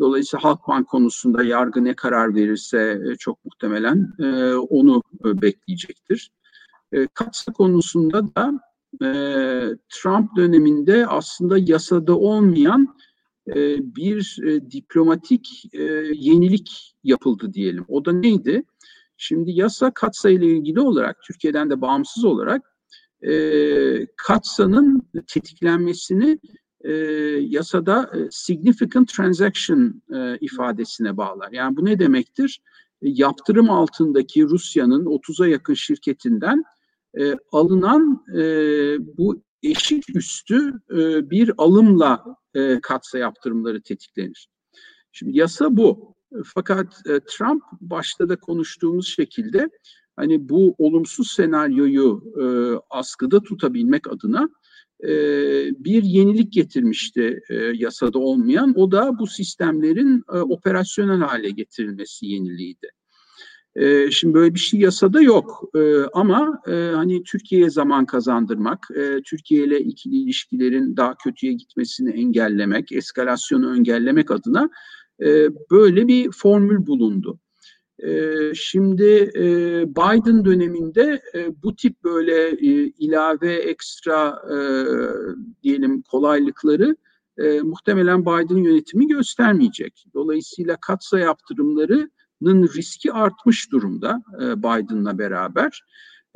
dolayısıyla Halkbank konusunda yargı ne karar verirse çok muhtemelen onu bekleyecektir. E, Katsa konusunda da Trump döneminde aslında yasada olmayan bir diplomatik yenilik yapıldı diyelim. O da neydi? Şimdi yasa Katsa ile ilgili olarak Türkiye'den de bağımsız olarak Katsa'nın tetiklenmesini yasada significant transaction ifadesine bağlar. Yani bu ne demektir? Yaptırım altındaki Rusya'nın 30'a yakın şirketinden alınan bu eşik üstü bir alımla katsa yaptırımları tetiklenir. Şimdi yasa bu. Fakat Trump başta da konuştuğumuz şekilde hani bu olumsuz senaryoyu e, askıda tutabilmek adına e, bir yenilik getirmişti e, yasada olmayan. O da bu sistemlerin e, operasyonel hale getirilmesi yeniliğiydi. E, şimdi böyle bir şey yasada yok e, ama e, hani Türkiye'ye zaman kazandırmak, e, Türkiye ile ikili ilişkilerin daha kötüye gitmesini engellemek, eskalasyonu engellemek adına e, böyle bir formül bulundu. E, şimdi Biden döneminde bu tip böyle ilave ekstra diyelim kolaylıkları muhtemelen Biden yönetimi göstermeyecek. Dolayısıyla katsa yaptırımları riski artmış durumda e, Biden'la beraber.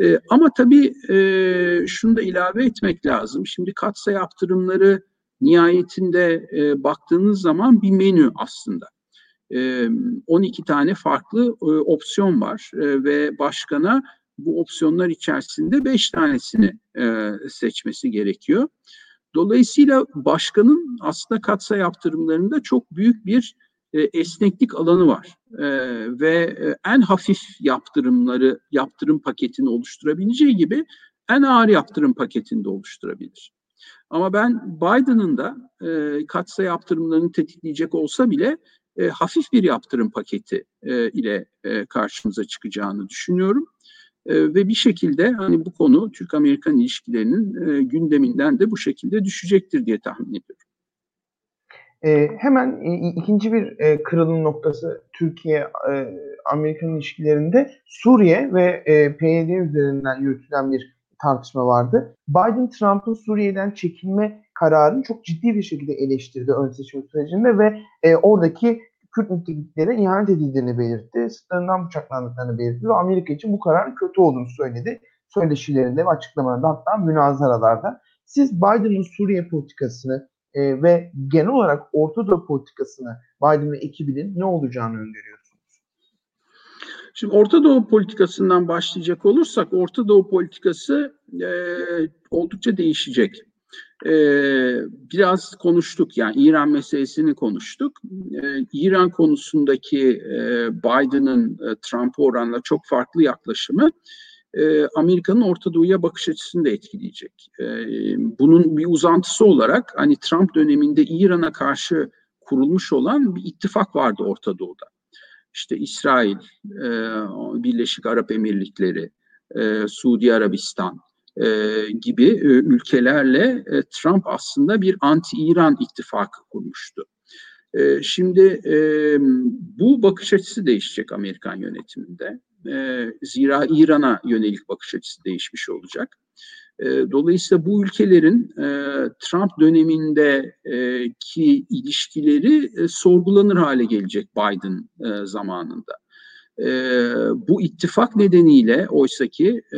E, ama tabii e, şunu da ilave etmek lazım. Şimdi katsa yaptırımları nihayetinde baktığınız zaman bir menü aslında. E, 12 tane farklı opsiyon var ve başkana bu opsiyonlar içerisinde 5 tanesini seçmesi gerekiyor. Dolayısıyla başkanın aslında katsa yaptırımlarında çok büyük bir e, esneklik alanı var e, ve e, en hafif yaptırımları yaptırım paketini oluşturabileceği gibi en ağır yaptırım paketini de oluşturabilir. Ama ben Biden'ın da e, katsa yaptırımlarını tetikleyecek olsa bile e, hafif bir yaptırım paketi e, ile e, karşımıza çıkacağını düşünüyorum. E, ve bir şekilde hani bu konu Türk-Amerikan ilişkilerinin e, gündeminden de bu şekilde düşecektir diye tahmin ediyorum. E, hemen e, ikinci bir e, kırılım noktası Türkiye-Amerikan e, ilişkilerinde Suriye ve e, PYD üzerinden yürütülen bir tartışma vardı. Biden Trump'ın Suriye'den çekilme kararını çok ciddi bir şekilde eleştirdi ön seçim sürecinde ve e, oradaki Kürt müttefiklere ihanet edildiğini belirtti. Sırtlarından bıçaklandıklarını belirtti ve Amerika için bu kararın kötü olduğunu söyledi. Söyleşilerinde ve açıklamalarında hatta münazaralarda. Siz Biden'ın Suriye politikasını e, ve genel olarak Orta Doğu politikasını Biden ve ekibinin ne olacağını öngörüyorsunuz? Şimdi Orta Doğu politikasından başlayacak olursak Orta Doğu politikası e, oldukça değişecek. E, biraz konuştuk yani İran meselesini konuştuk. E, İran konusundaki e, Biden'ın e, Trump'a oranla çok farklı yaklaşımı e, Amerika'nın Orta Doğu'ya bakış açısını da etkileyecek. E, bunun bir uzantısı olarak hani Trump döneminde İran'a karşı kurulmuş olan bir ittifak vardı Orta Doğu'da. İşte İsrail, e, Birleşik Arap Emirlikleri, e, Suudi Arabistan gibi ülkelerle Trump aslında bir anti-İran ittifakı kurmuştu. Şimdi bu bakış açısı değişecek Amerikan yönetiminde. E, zira İran'a yönelik bakış açısı değişmiş olacak. E, dolayısıyla bu ülkelerin e, Trump dönemindeki ilişkileri e, sorgulanır hale gelecek Biden e, zamanında. E, bu ittifak nedeniyle oysaki e,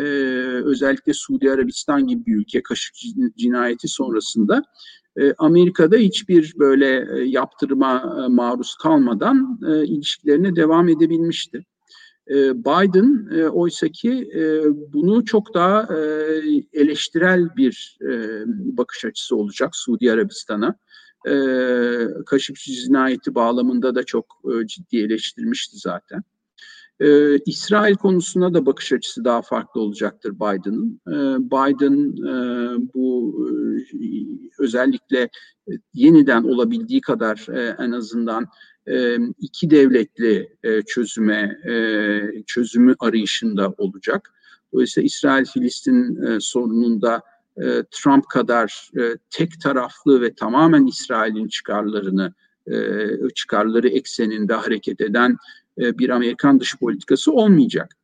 özellikle Suudi Arabistan gibi bir ülke Kaşık cinayeti sonrasında e, Amerika'da hiçbir böyle e, yaptırıma e, maruz kalmadan e, ilişkilerine devam edebilmişti. Ee, Biden e, oysa ki e, bunu çok daha e, eleştirel bir e, bakış açısı olacak Suudi Arabistan'a. E, Kaşıkçı cinayeti bağlamında da çok e, ciddi eleştirmişti zaten. Ee, İsrail konusuna da bakış açısı daha farklı olacaktır Biden'ın. Ee, Biden e, bu e, özellikle yeniden olabildiği kadar e, en azından e, iki devletli çözüme çözümü arayışında olacak. Dolayısıyla İsrail-Filistin sorununda Trump kadar tek taraflı ve tamamen İsrail'in çıkarlarını çıkarları ekseninde hareket eden bir Amerikan dış politikası olmayacak.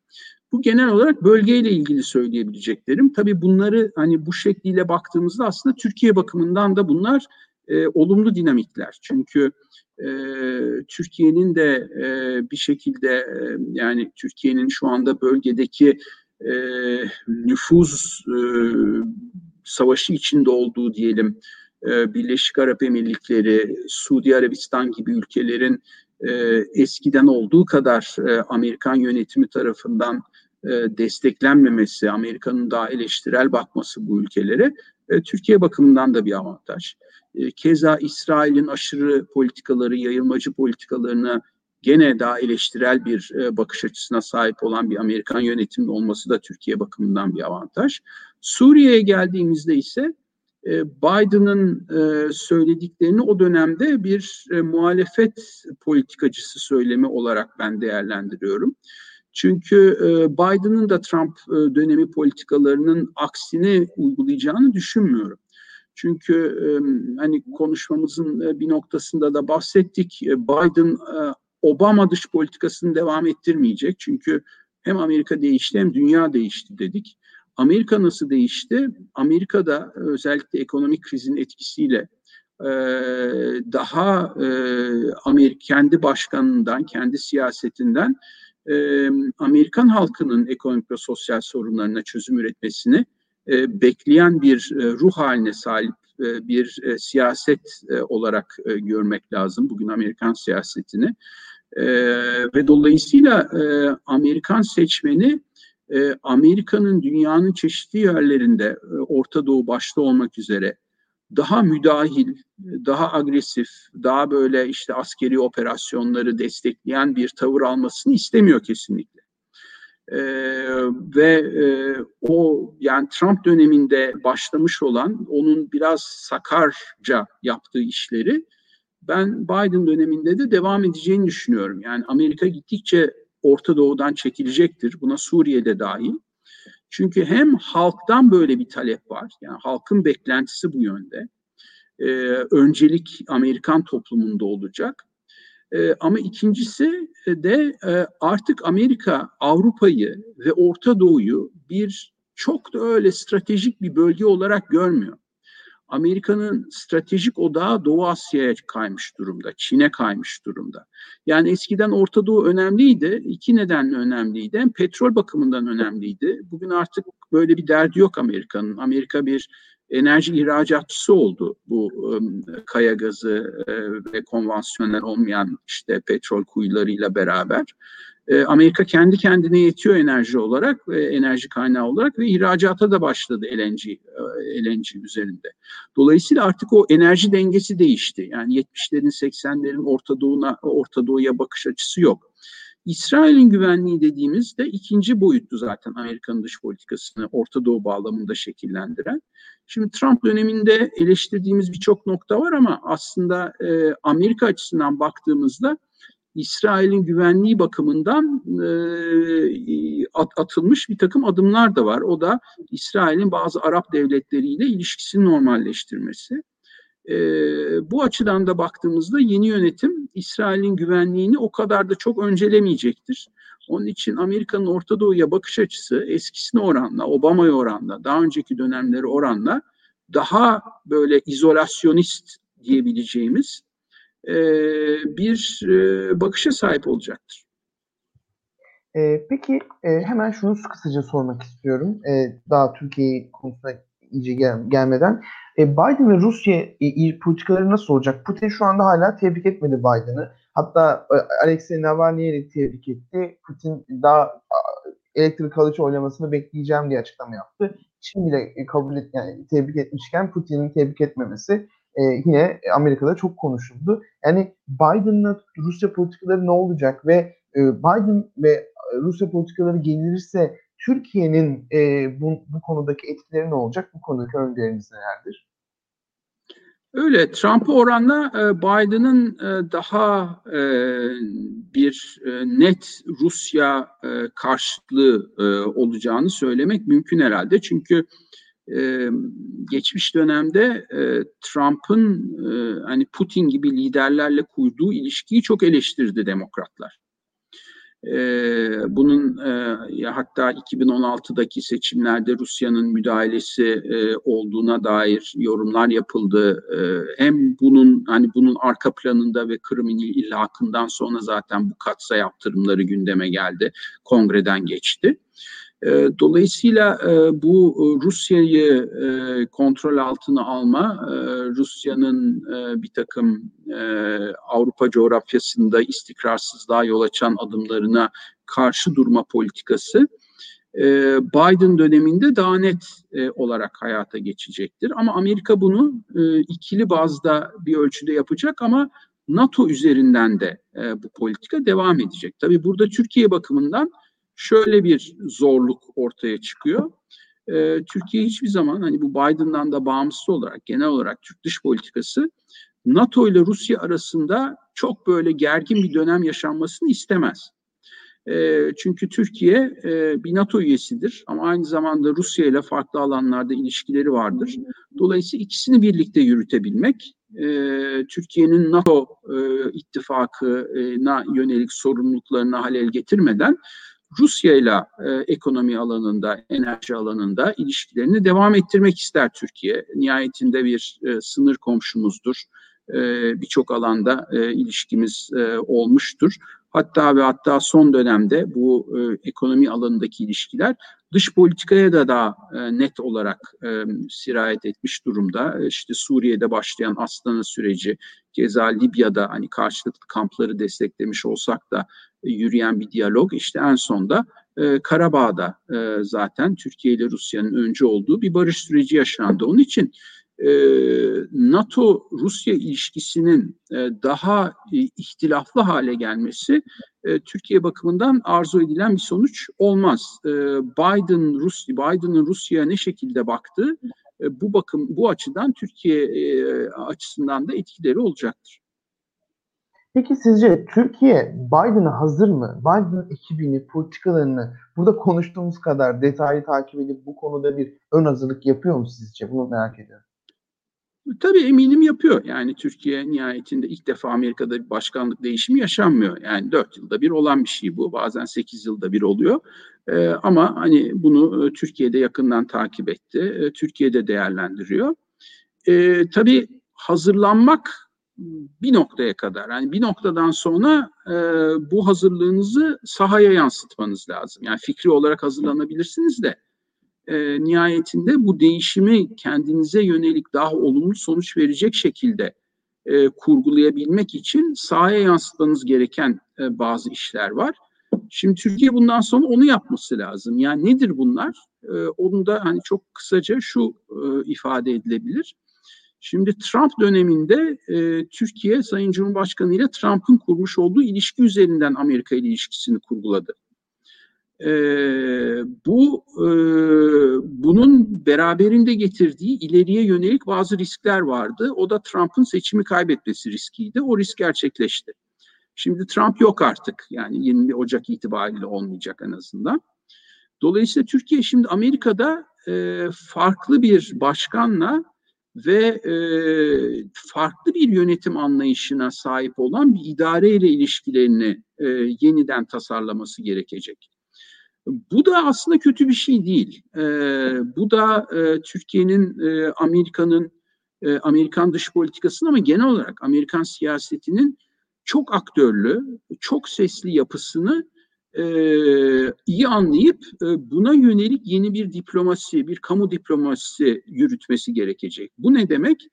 Bu genel olarak bölgeyle ilgili söyleyebileceklerim. Tabii bunları hani bu şekliyle baktığımızda aslında Türkiye bakımından da bunlar e, olumlu dinamikler. Çünkü e, Türkiye'nin de e, bir şekilde e, yani Türkiye'nin şu anda bölgedeki e, nüfuz e, savaşı içinde olduğu diyelim e, Birleşik Arap Emirlikleri, Suudi Arabistan gibi ülkelerin e, eskiden olduğu kadar e, Amerikan yönetimi tarafından e, desteklenmemesi, Amerika'nın daha eleştirel bakması bu ülkelere e, Türkiye bakımından da bir avantaj. E, keza İsrail'in aşırı politikaları, yayılmacı politikalarına gene daha eleştirel bir e, bakış açısına sahip olan bir Amerikan yönetiminde olması da Türkiye bakımından bir avantaj. Suriye'ye geldiğimizde ise e, Biden'ın söylediklerini o dönemde bir e, muhalefet politikacısı söylemi olarak ben değerlendiriyorum. Çünkü Biden'ın da Trump dönemi politikalarının aksini uygulayacağını düşünmüyorum. Çünkü hani konuşmamızın bir noktasında da bahsettik. Biden Obama dış politikasını devam ettirmeyecek. Çünkü hem Amerika değişti hem dünya değişti dedik. Amerika nasıl değişti? Amerika'da özellikle ekonomik krizin etkisiyle daha Amerika kendi başkanından, kendi siyasetinden Amerikan halkının ekonomik ve sosyal sorunlarına çözüm üretmesini bekleyen bir ruh haline sahip bir siyaset olarak görmek lazım bugün Amerikan siyasetini. ve dolayısıyla Amerikan seçmeni Amerika'nın dünyanın çeşitli yerlerinde Orta Doğu başta olmak üzere daha müdahil, daha agresif, daha böyle işte askeri operasyonları destekleyen bir tavır almasını istemiyor kesinlikle. Ee, ve e, o yani Trump döneminde başlamış olan onun biraz sakarca yaptığı işleri ben Biden döneminde de devam edeceğini düşünüyorum. Yani Amerika gittikçe Orta Doğu'dan çekilecektir. Buna Suriye'de dahil. Çünkü hem halktan böyle bir talep var. Yani halkın beklentisi bu yönde. Ee, öncelik Amerikan toplumunda olacak. Ee, ama ikincisi de e, artık Amerika Avrupa'yı ve Orta Doğu'yu bir çok da öyle stratejik bir bölge olarak görmüyor. Amerika'nın stratejik odağı Doğu Asya'ya kaymış durumda, Çin'e kaymış durumda. Yani eskiden Orta Doğu önemliydi, iki nedenle önemliydi. Hem petrol bakımından önemliydi. Bugün artık böyle bir derdi yok Amerika'nın. Amerika bir enerji ihracatçısı oldu bu um, kaya gazı e, ve konvansiyonel olmayan işte petrol kuyularıyla beraber. E, Amerika kendi kendine yetiyor enerji olarak enerji kaynağı olarak ve ihracata da başladı LNG, e, LNG üzerinde. Dolayısıyla artık o enerji dengesi değişti. Yani 70'lerin 80'lerin Orta Doğu'na Orta Doğu'ya bakış açısı yok. İsrail'in güvenliği dediğimizde ikinci boyuttu zaten Amerika'nın dış politikasını Orta Doğu bağlamında şekillendiren. Şimdi Trump döneminde eleştirdiğimiz birçok nokta var ama aslında e, Amerika açısından baktığımızda İsrail'in güvenliği bakımından e, at, atılmış bir takım adımlar da var. O da İsrail'in bazı Arap devletleriyle ilişkisini normalleştirmesi. E, bu açıdan da baktığımızda yeni yönetim İsrail'in güvenliğini o kadar da çok öncelemeyecektir. Onun için Amerika'nın Orta Doğu'ya bakış açısı eskisine oranla, Obama'ya oranla, daha önceki dönemleri oranla daha böyle izolasyonist diyebileceğimiz bir bakışa sahip olacaktır. Peki hemen şunu kısaca sormak istiyorum. Daha Türkiye konusuna iyice gel, gelmeden. Biden ve Rusya politikaları nasıl olacak? Putin şu anda hala tebrik etmedi Biden'ı. Hatta Alexei Navalny'i tebrik etti. Putin daha elektrik kalıcı oylamasını bekleyeceğim diye açıklama yaptı. Şimdi de kabul et, yani tebrik etmişken Putin'in tebrik etmemesi e, yine Amerika'da çok konuşuldu. Yani Biden'la Rusya politikaları ne olacak ve e, Biden ve Rusya politikaları gelirse Türkiye'nin e, bu, bu konudaki etkileri ne olacak? Bu konudaki öngörünüz nelerdir? Öyle Trump'a oranla e, Biden'ın e, daha e, bir net Rusya karşıtlığı olacağını söylemek mümkün herhalde. Çünkü geçmiş dönemde Trump'ın hani Putin gibi liderlerle kurduğu ilişkiyi çok eleştirdi demokratlar. Ee, bunun e, hatta 2016'daki seçimlerde Rusya'nın müdahalesi e, olduğuna dair yorumlar yapıldı. E, hem bunun hani bunun arka planında ve Kırım ilhakından sonra zaten bu katsa yaptırımları gündeme geldi. Kongreden geçti. Ee, dolayısıyla e, bu e, Rusya'yı e, kontrol altına alma, Rusya'nın bir takım Avrupa coğrafyasında istikrarsızlığa yol açan adımlarına karşı durma politikası Biden döneminde daha net olarak hayata geçecektir. Ama Amerika bunu ikili bazda bir ölçüde yapacak ama NATO üzerinden de bu politika devam edecek. Tabii burada Türkiye bakımından şöyle bir zorluk ortaya çıkıyor. Ee, Türkiye hiçbir zaman hani bu Biden'dan da bağımsız olarak genel olarak Türk dış politikası NATO ile Rusya arasında çok böyle gergin bir dönem yaşanmasını istemez. E, çünkü Türkiye e, bir NATO üyesidir ama aynı zamanda Rusya ile farklı alanlarda ilişkileri vardır. Dolayısıyla ikisini birlikte yürütebilmek e, Türkiye'nin NATO e, ittifakına yönelik sorumluluklarını halel getirmeden Rusya ile ekonomi alanında, enerji alanında ilişkilerini devam ettirmek ister Türkiye. Nihayetinde bir e, sınır komşumuzdur. E, Birçok alanda e, ilişkimiz e, olmuştur. Hatta ve hatta son dönemde bu e, ekonomi alanındaki ilişkiler dış politikaya da daha e, net olarak e, sirayet etmiş durumda. İşte Suriye'de başlayan Aslanı süreci, keza Libya'da hani karşılıklı kampları desteklemiş olsak da e, yürüyen bir diyalog. İşte en sonda e, Karabağ'da e, zaten Türkiye ile Rusya'nın önce olduğu bir barış süreci yaşandı. Onun için e, NATO-Rusya ilişkisinin e, daha e, ihtilaflı hale gelmesi e, Türkiye bakımından arzu edilen bir sonuç olmaz. E, Biden Rus Biden'ın Rusya'ya ne şekilde baktığı bu bakım bu açıdan Türkiye açısından da etkileri olacaktır. Peki sizce Türkiye Biden'a hazır mı? Biden ekibini, politikalarını burada konuştuğumuz kadar detaylı takip edip bu konuda bir ön hazırlık yapıyor mu sizce? Bunu merak ediyorum. Tabii eminim yapıyor. Yani Türkiye nihayetinde ilk defa Amerika'da bir başkanlık değişimi yaşanmıyor. Yani dört yılda bir olan bir şey bu. Bazen sekiz yılda bir oluyor. Ee, ama hani bunu e, Türkiye'de yakından takip etti. E, Türkiye'de değerlendiriyor. Ee, tabii hazırlanmak bir noktaya kadar. Yani bir noktadan sonra e, bu hazırlığınızı sahaya yansıtmanız lazım. Yani fikri olarak hazırlanabilirsiniz de e, nihayetinde bu değişimi kendinize yönelik daha olumlu sonuç verecek şekilde e, kurgulayabilmek için sahaya yansıtmanız gereken e, bazı işler var. Şimdi Türkiye bundan sonra onu yapması lazım. Yani nedir bunlar? E, onu da hani çok kısaca şu e, ifade edilebilir. Şimdi Trump döneminde e, Türkiye Sayın Cumhurbaşkanı ile Trump'ın kurmuş olduğu ilişki üzerinden Amerika ile ilişkisini kurguladı. E, bu e, bunun beraberinde getirdiği ileriye yönelik bazı riskler vardı. O da Trump'ın seçimi kaybetmesi riskiydi. O risk gerçekleşti. Şimdi Trump yok artık. Yani 20 Ocak itibariyle olmayacak en azından. Dolayısıyla Türkiye şimdi Amerika'da e, farklı bir başkanla ve e, farklı bir yönetim anlayışına sahip olan bir idareyle ilişkilerini e, yeniden tasarlaması gerekecek. Bu da aslında kötü bir şey değil. E, bu da e, Türkiye'nin, e, Amerika'nın, e, Amerikan dış politikasının ama genel olarak Amerikan siyasetinin çok aktörlü, çok sesli yapısını e, iyi anlayıp e, buna yönelik yeni bir diplomasi, bir kamu diplomasisi yürütmesi gerekecek. Bu ne demek?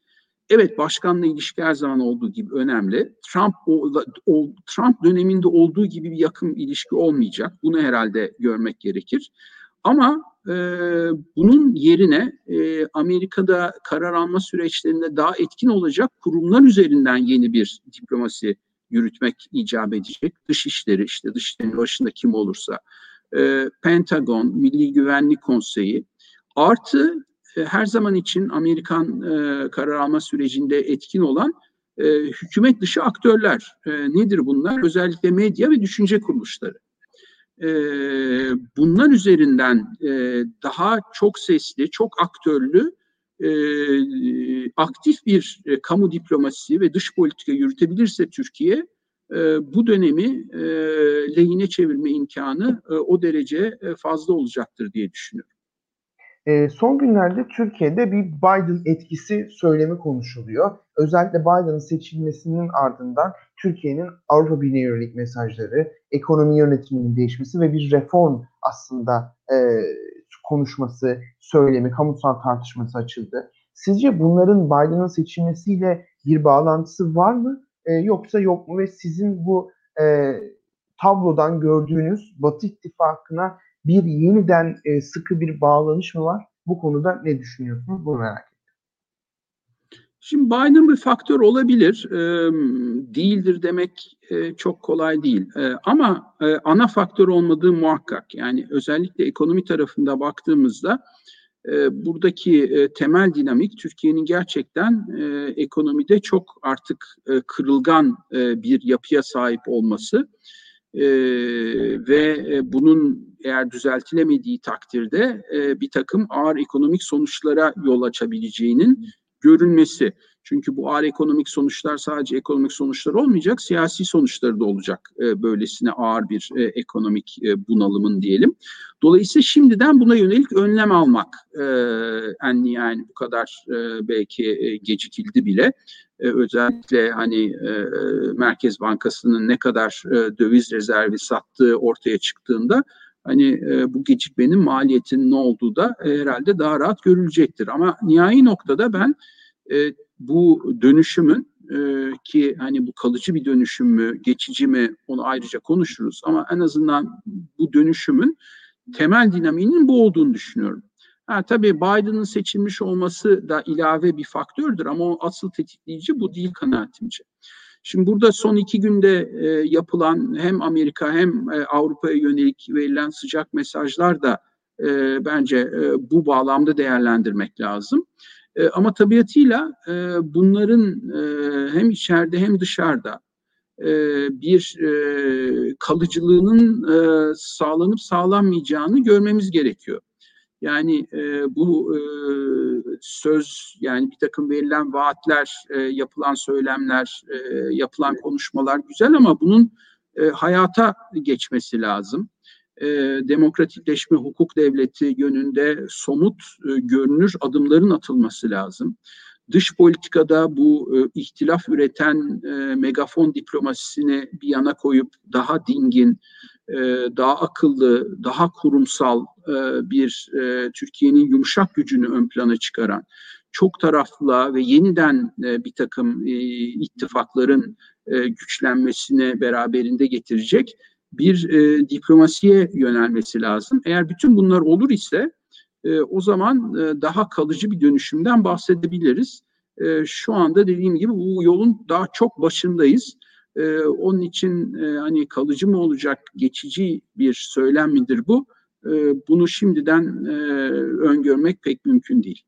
Evet başkanla ilişki her zaman olduğu gibi önemli. Trump o, o, Trump döneminde olduğu gibi bir yakın ilişki olmayacak. Bunu herhalde görmek gerekir. Ama e, bunun yerine e, Amerika'da karar alma süreçlerinde daha etkin olacak kurumlar üzerinden yeni bir diplomasi yürütmek icap edecek. Dışişleri işte dışişlerin başında kim olursa, e, Pentagon, Milli Güvenlik Konseyi artı her zaman için Amerikan e, karar alma sürecinde etkin olan e, hükümet dışı aktörler. E, nedir bunlar? Özellikle medya ve düşünce kuruluşları. E, bunlar üzerinden e, daha çok sesli, çok aktörlü, e, aktif bir e, kamu diplomasisi ve dış politika yürütebilirse Türkiye, e, bu dönemi e, lehine çevirme imkanı e, o derece e, fazla olacaktır diye düşünüyorum. E, son günlerde Türkiye'de bir Biden etkisi söylemi konuşuluyor. Özellikle Biden'ın seçilmesinin ardından Türkiye'nin Avrupa Birliği yönelik mesajları, ekonomi yönetiminin değişmesi ve bir reform aslında e, konuşması, söylemi, kamusal tartışması açıldı. Sizce bunların Biden'ın seçilmesiyle bir bağlantısı var mı e, yoksa yok mu ve sizin bu e, tablodan gördüğünüz Batı İttifakı'na bir yeniden e, sıkı bir bağlanış mı var? Bu konuda ne düşünüyorsunuz? Bunu merak ettim. Şimdi Biden bir faktör olabilir, e, değildir demek e, çok kolay değil. E, ama e, ana faktör olmadığı muhakkak. Yani özellikle ekonomi tarafında baktığımızda e, buradaki e, temel dinamik Türkiye'nin gerçekten e, ekonomide çok artık e, kırılgan e, bir yapıya sahip olması e, ve e, bunun eğer düzeltilemediği takdirde e, bir takım ağır ekonomik sonuçlara yol açabileceğinin görülmesi. Çünkü bu ağır ekonomik sonuçlar sadece ekonomik sonuçlar olmayacak, siyasi sonuçları da olacak e, böylesine ağır bir e, ekonomik e, bunalımın diyelim. Dolayısıyla şimdiden buna yönelik önlem almak e, en yani bu kadar e, belki e, gecikildi bile. E, özellikle hani e, Merkez Bankası'nın ne kadar e, döviz rezervi sattığı ortaya çıktığında hani e, bu gecikmenin maliyetinin ne olduğu da e, herhalde daha rahat görülecektir. Ama nihai noktada ben e, bu dönüşümün e, ki hani bu kalıcı bir dönüşüm mü, geçici mi onu ayrıca konuşuruz ama en azından bu dönüşümün temel dinamiğinin bu olduğunu düşünüyorum. Ha, tabii Biden'ın seçilmiş olması da ilave bir faktördür ama o asıl tetikleyici bu değil kanaatimce. Şimdi burada son iki günde e, yapılan hem Amerika hem e, Avrupa'ya yönelik verilen sıcak mesajlar da e, bence e, bu bağlamda değerlendirmek lazım. E, ama tabiatıyla e, bunların e, hem içeride hem dışarıda e, bir e, kalıcılığının e, sağlanıp sağlanmayacağını görmemiz gerekiyor. Yani e, bu e, söz yani bir takım verilen vaatler, e, yapılan söylemler, e, yapılan konuşmalar güzel ama bunun e, hayata geçmesi lazım. E, demokratikleşme, hukuk devleti yönünde somut, e, görünür adımların atılması lazım. Dış politikada bu e, ihtilaf üreten e, megafon diplomasisini bir yana koyup daha dingin, e, daha akıllı, daha kurumsal e, bir e, Türkiye'nin yumuşak gücünü ön plana çıkaran, çok taraflı ve yeniden e, bir takım e, ittifakların e, güçlenmesine beraberinde getirecek bir e, diplomasiye yönelmesi lazım. Eğer bütün bunlar olur ise e, o zaman e, daha kalıcı bir dönüşümden bahsedebiliriz. E, şu anda dediğim gibi bu yolun daha çok başındayız. E, onun için e, hani kalıcı mı olacak, geçici bir söylem midir bu? E, bunu şimdiden e, öngörmek pek mümkün değil.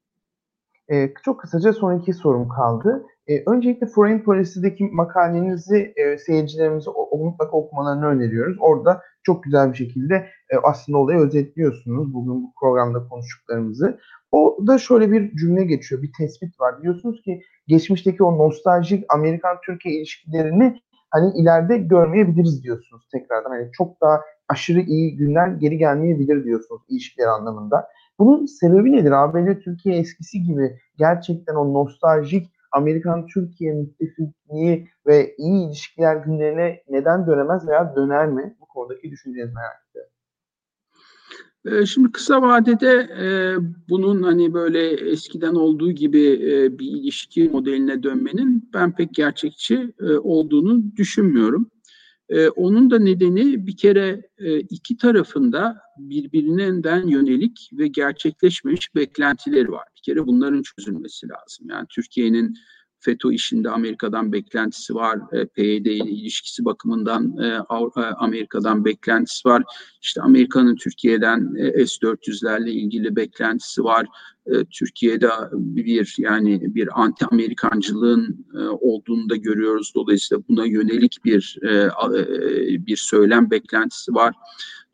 E, çok kısaca son iki sorum kaldı. E, öncelikle Foreign Policy'deki makalenizi e, seyircilerimize o, mutlaka okumalarını öneriyoruz. Orada çok güzel bir şekilde e, aslında olayı özetliyorsunuz bugün bu programda konuştuklarımızı. O da şöyle bir cümle geçiyor, bir tespit var. Diyorsunuz ki geçmişteki o nostaljik Amerikan-Türkiye ilişkilerini hani ileride görmeyebiliriz diyorsunuz tekrardan. Hani çok daha aşırı iyi günler geri gelmeyebilir diyorsunuz ilişkiler anlamında. Bunun sebebi nedir? ABD Türkiye eskisi gibi gerçekten o nostaljik Amerikan-Türkiye müttefikliği ve iyi ilişkiler günlerine neden dönemez veya döner mi? Bu konudaki düşüncenizi merak. Ee, şimdi kısa vadede e, bunun hani böyle eskiden olduğu gibi e, bir ilişki modeline dönmenin ben pek gerçekçi e, olduğunu düşünmüyorum. E, onun da nedeni bir kere e, iki tarafında birbirinden yönelik ve gerçekleşmemiş beklentileri var. Bir kere bunların çözülmesi lazım. Yani Türkiye'nin FETÖ işinde Amerika'dan beklentisi var. E, PYD ile ilişkisi bakımından e, e, Amerika'dan beklentisi var. İşte Amerika'nın Türkiye'den e, S-400'lerle ilgili beklentisi var. E, Türkiye'de bir yani bir anti Amerikancılığın e, olduğunu da görüyoruz. Dolayısıyla buna yönelik bir e, e, bir söylem beklentisi var.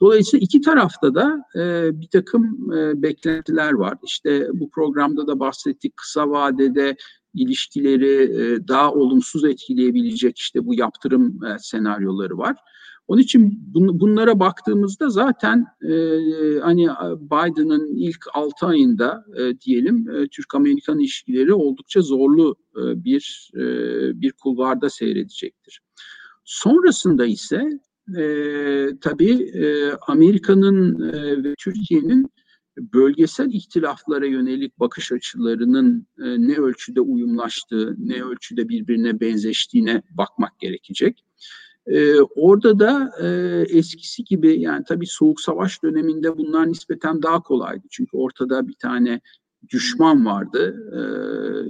Dolayısıyla iki tarafta da e, bir takım e, beklentiler var. İşte bu programda da bahsettik kısa vadede ilişkileri e, daha olumsuz etkileyebilecek işte bu yaptırım e, senaryoları var. Onun için bun, bunlara baktığımızda zaten e, hani Biden'ın ilk 6 ayında e, diyelim e, Türk-Amerikan ilişkileri oldukça zorlu e, bir e, bir kulvarda seyredecektir. Sonrasında ise e, tabii e, Amerika'nın e, ve Türkiye'nin bölgesel ihtilaflara yönelik bakış açılarının e, ne ölçüde uyumlaştığı, ne ölçüde birbirine benzeştiğine bakmak gerekecek. E, orada da e, eskisi gibi yani tabii soğuk savaş döneminde bunlar nispeten daha kolaydı. Çünkü ortada bir tane düşman vardı. E,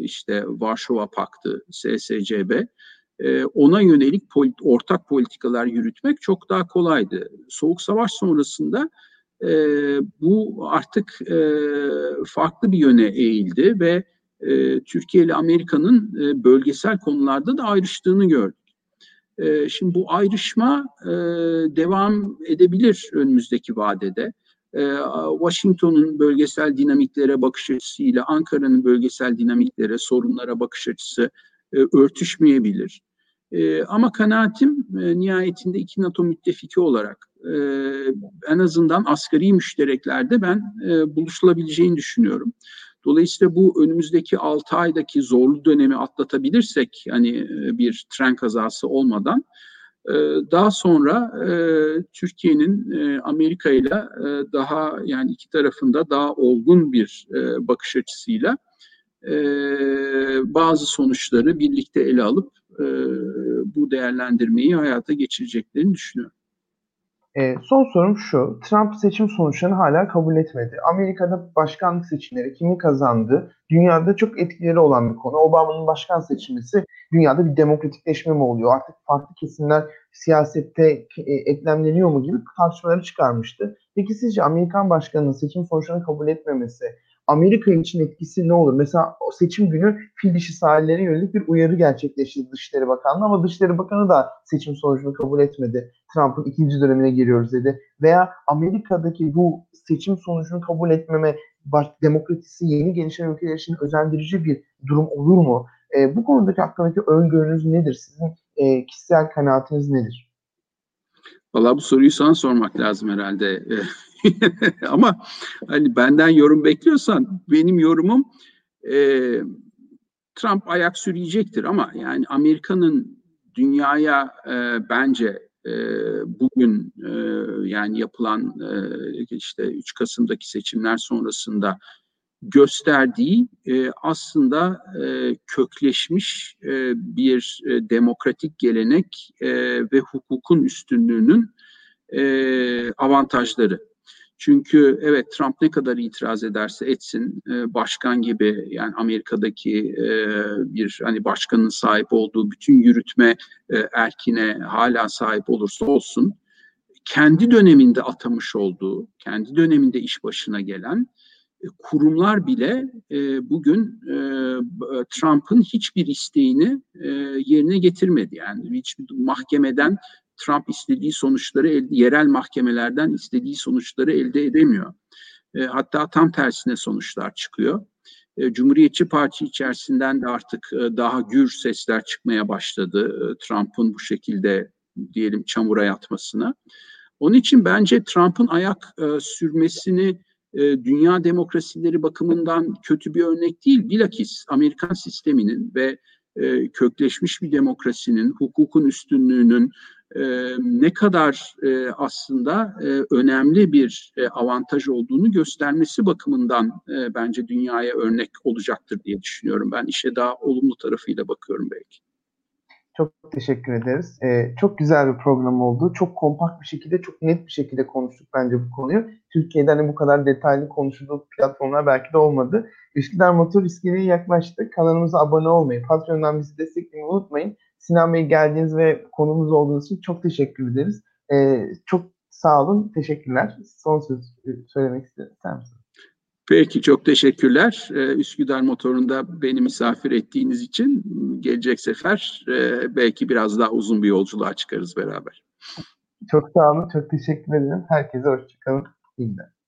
işte Varşova Paktı, SSCB. E, ona yönelik polit, ortak politikalar yürütmek çok daha kolaydı. Soğuk savaş sonrasında e, bu artık e, farklı bir yöne eğildi ve e, Türkiye ile Amerika'nın e, bölgesel konularda da ayrıştığını gördük. E, şimdi bu ayrışma e, devam edebilir önümüzdeki vadede. E, Washington'un bölgesel dinamiklere bakış açısıyla Ankara'nın bölgesel dinamiklere, sorunlara bakış açısı e, örtüşmeyebilir. E, ama kanaatim e, nihayetinde iki NATO müttefiki olarak e, en azından asgari müştereklerde ben e, buluşulabileceğini düşünüyorum. Dolayısıyla bu önümüzdeki 6 aydaki zorlu dönemi atlatabilirsek hani e, bir tren kazası olmadan e, daha sonra e, Türkiye'nin Amerika ile daha yani iki tarafında daha olgun bir bakış açısıyla bazı sonuçları birlikte ele alıp bu değerlendirmeyi hayata geçireceklerini düşünüyorum. E, son sorum şu. Trump seçim sonuçlarını hala kabul etmedi. Amerika'da başkanlık seçimleri kimi kazandı? Dünyada çok etkileri olan bir konu. Obama'nın başkan seçilmesi dünyada bir demokratikleşme mi oluyor? Artık farklı kesimler siyasette e, eklemleniyor mu gibi tartışmaları çıkarmıştı. Peki sizce Amerikan başkanının seçim sonuçlarını kabul etmemesi Amerika için etkisi ne olur? Mesela o seçim günü fil dişi sahillere yönelik bir uyarı gerçekleştirdi Dışişleri Bakanlığı ama Dışişleri Bakanı da seçim sonucunu kabul etmedi. Trump'ın ikinci dönemine giriyoruz dedi. Veya Amerika'daki bu seçim sonucunu kabul etmeme demokrasisi yeni gelişen ülkeler için özendirici bir durum olur mu? E, bu konudaki hakkındaki öngörünüz nedir? Sizin e, kişisel kanaatiniz nedir? Valla bu soruyu sana sormak lazım herhalde. Ama hani benden yorum bekliyorsan benim yorumum e, Trump ayak sürüyecektir ama yani Amerika'nın dünyaya e, bence e, bugün e, yani yapılan e, işte 3 Kasım'daki seçimler sonrasında gösterdiği e, aslında e, kökleşmiş e, bir e, demokratik gelenek e, ve hukukun üstünlüğünün e, avantajları. Çünkü evet Trump ne kadar itiraz ederse etsin e, başkan gibi yani Amerika'daki e, bir hani başkanın sahip olduğu bütün yürütme e, erkine hala sahip olursa olsun kendi döneminde atamış olduğu, kendi döneminde iş başına gelen kurumlar bile bugün Trump'ın hiçbir isteğini yerine getirmedi. Yani hiçbir mahkemeden Trump istediği sonuçları elde, yerel mahkemelerden istediği sonuçları elde edemiyor. E, hatta tam tersine sonuçlar çıkıyor. E, Cumhuriyetçi Parti içerisinden de artık e, daha gür sesler çıkmaya başladı. E, Trump'ın bu şekilde diyelim çamura yatmasına. Onun için bence Trump'ın ayak e, sürmesini e, dünya demokrasileri bakımından kötü bir örnek değil. Bilakis Amerikan sisteminin ve e, kökleşmiş bir demokrasinin, hukukun üstünlüğünün, e, ne kadar e, aslında e, önemli bir e, avantaj olduğunu göstermesi bakımından e, bence dünyaya örnek olacaktır diye düşünüyorum. Ben işe daha olumlu tarafıyla bakıyorum belki. Çok teşekkür ederiz. Ee, çok güzel bir program oldu. Çok kompakt bir şekilde, çok net bir şekilde konuştuk bence bu konuyu. Türkiye'de hani bu kadar detaylı konuşulduğu platformlar belki de olmadı. Üsküdar Motor İskele'ye yaklaştık. Kanalımıza abone olmayı, Patreon'dan bizi desteklemeyi unutmayın. Sinan Bey geldiğiniz ve konumuz olduğunuz için çok teşekkür ederiz. Ee, çok sağ olun, teşekkürler. Son söz e, söylemek istedim. Sen misin? Peki çok teşekkürler. Ee, Üsküdar Motoru'nda beni misafir ettiğiniz için gelecek sefer e, belki biraz daha uzun bir yolculuğa çıkarız beraber. Çok sağ olun, çok teşekkür ederim. Herkese hoşçakalın. İyi günler.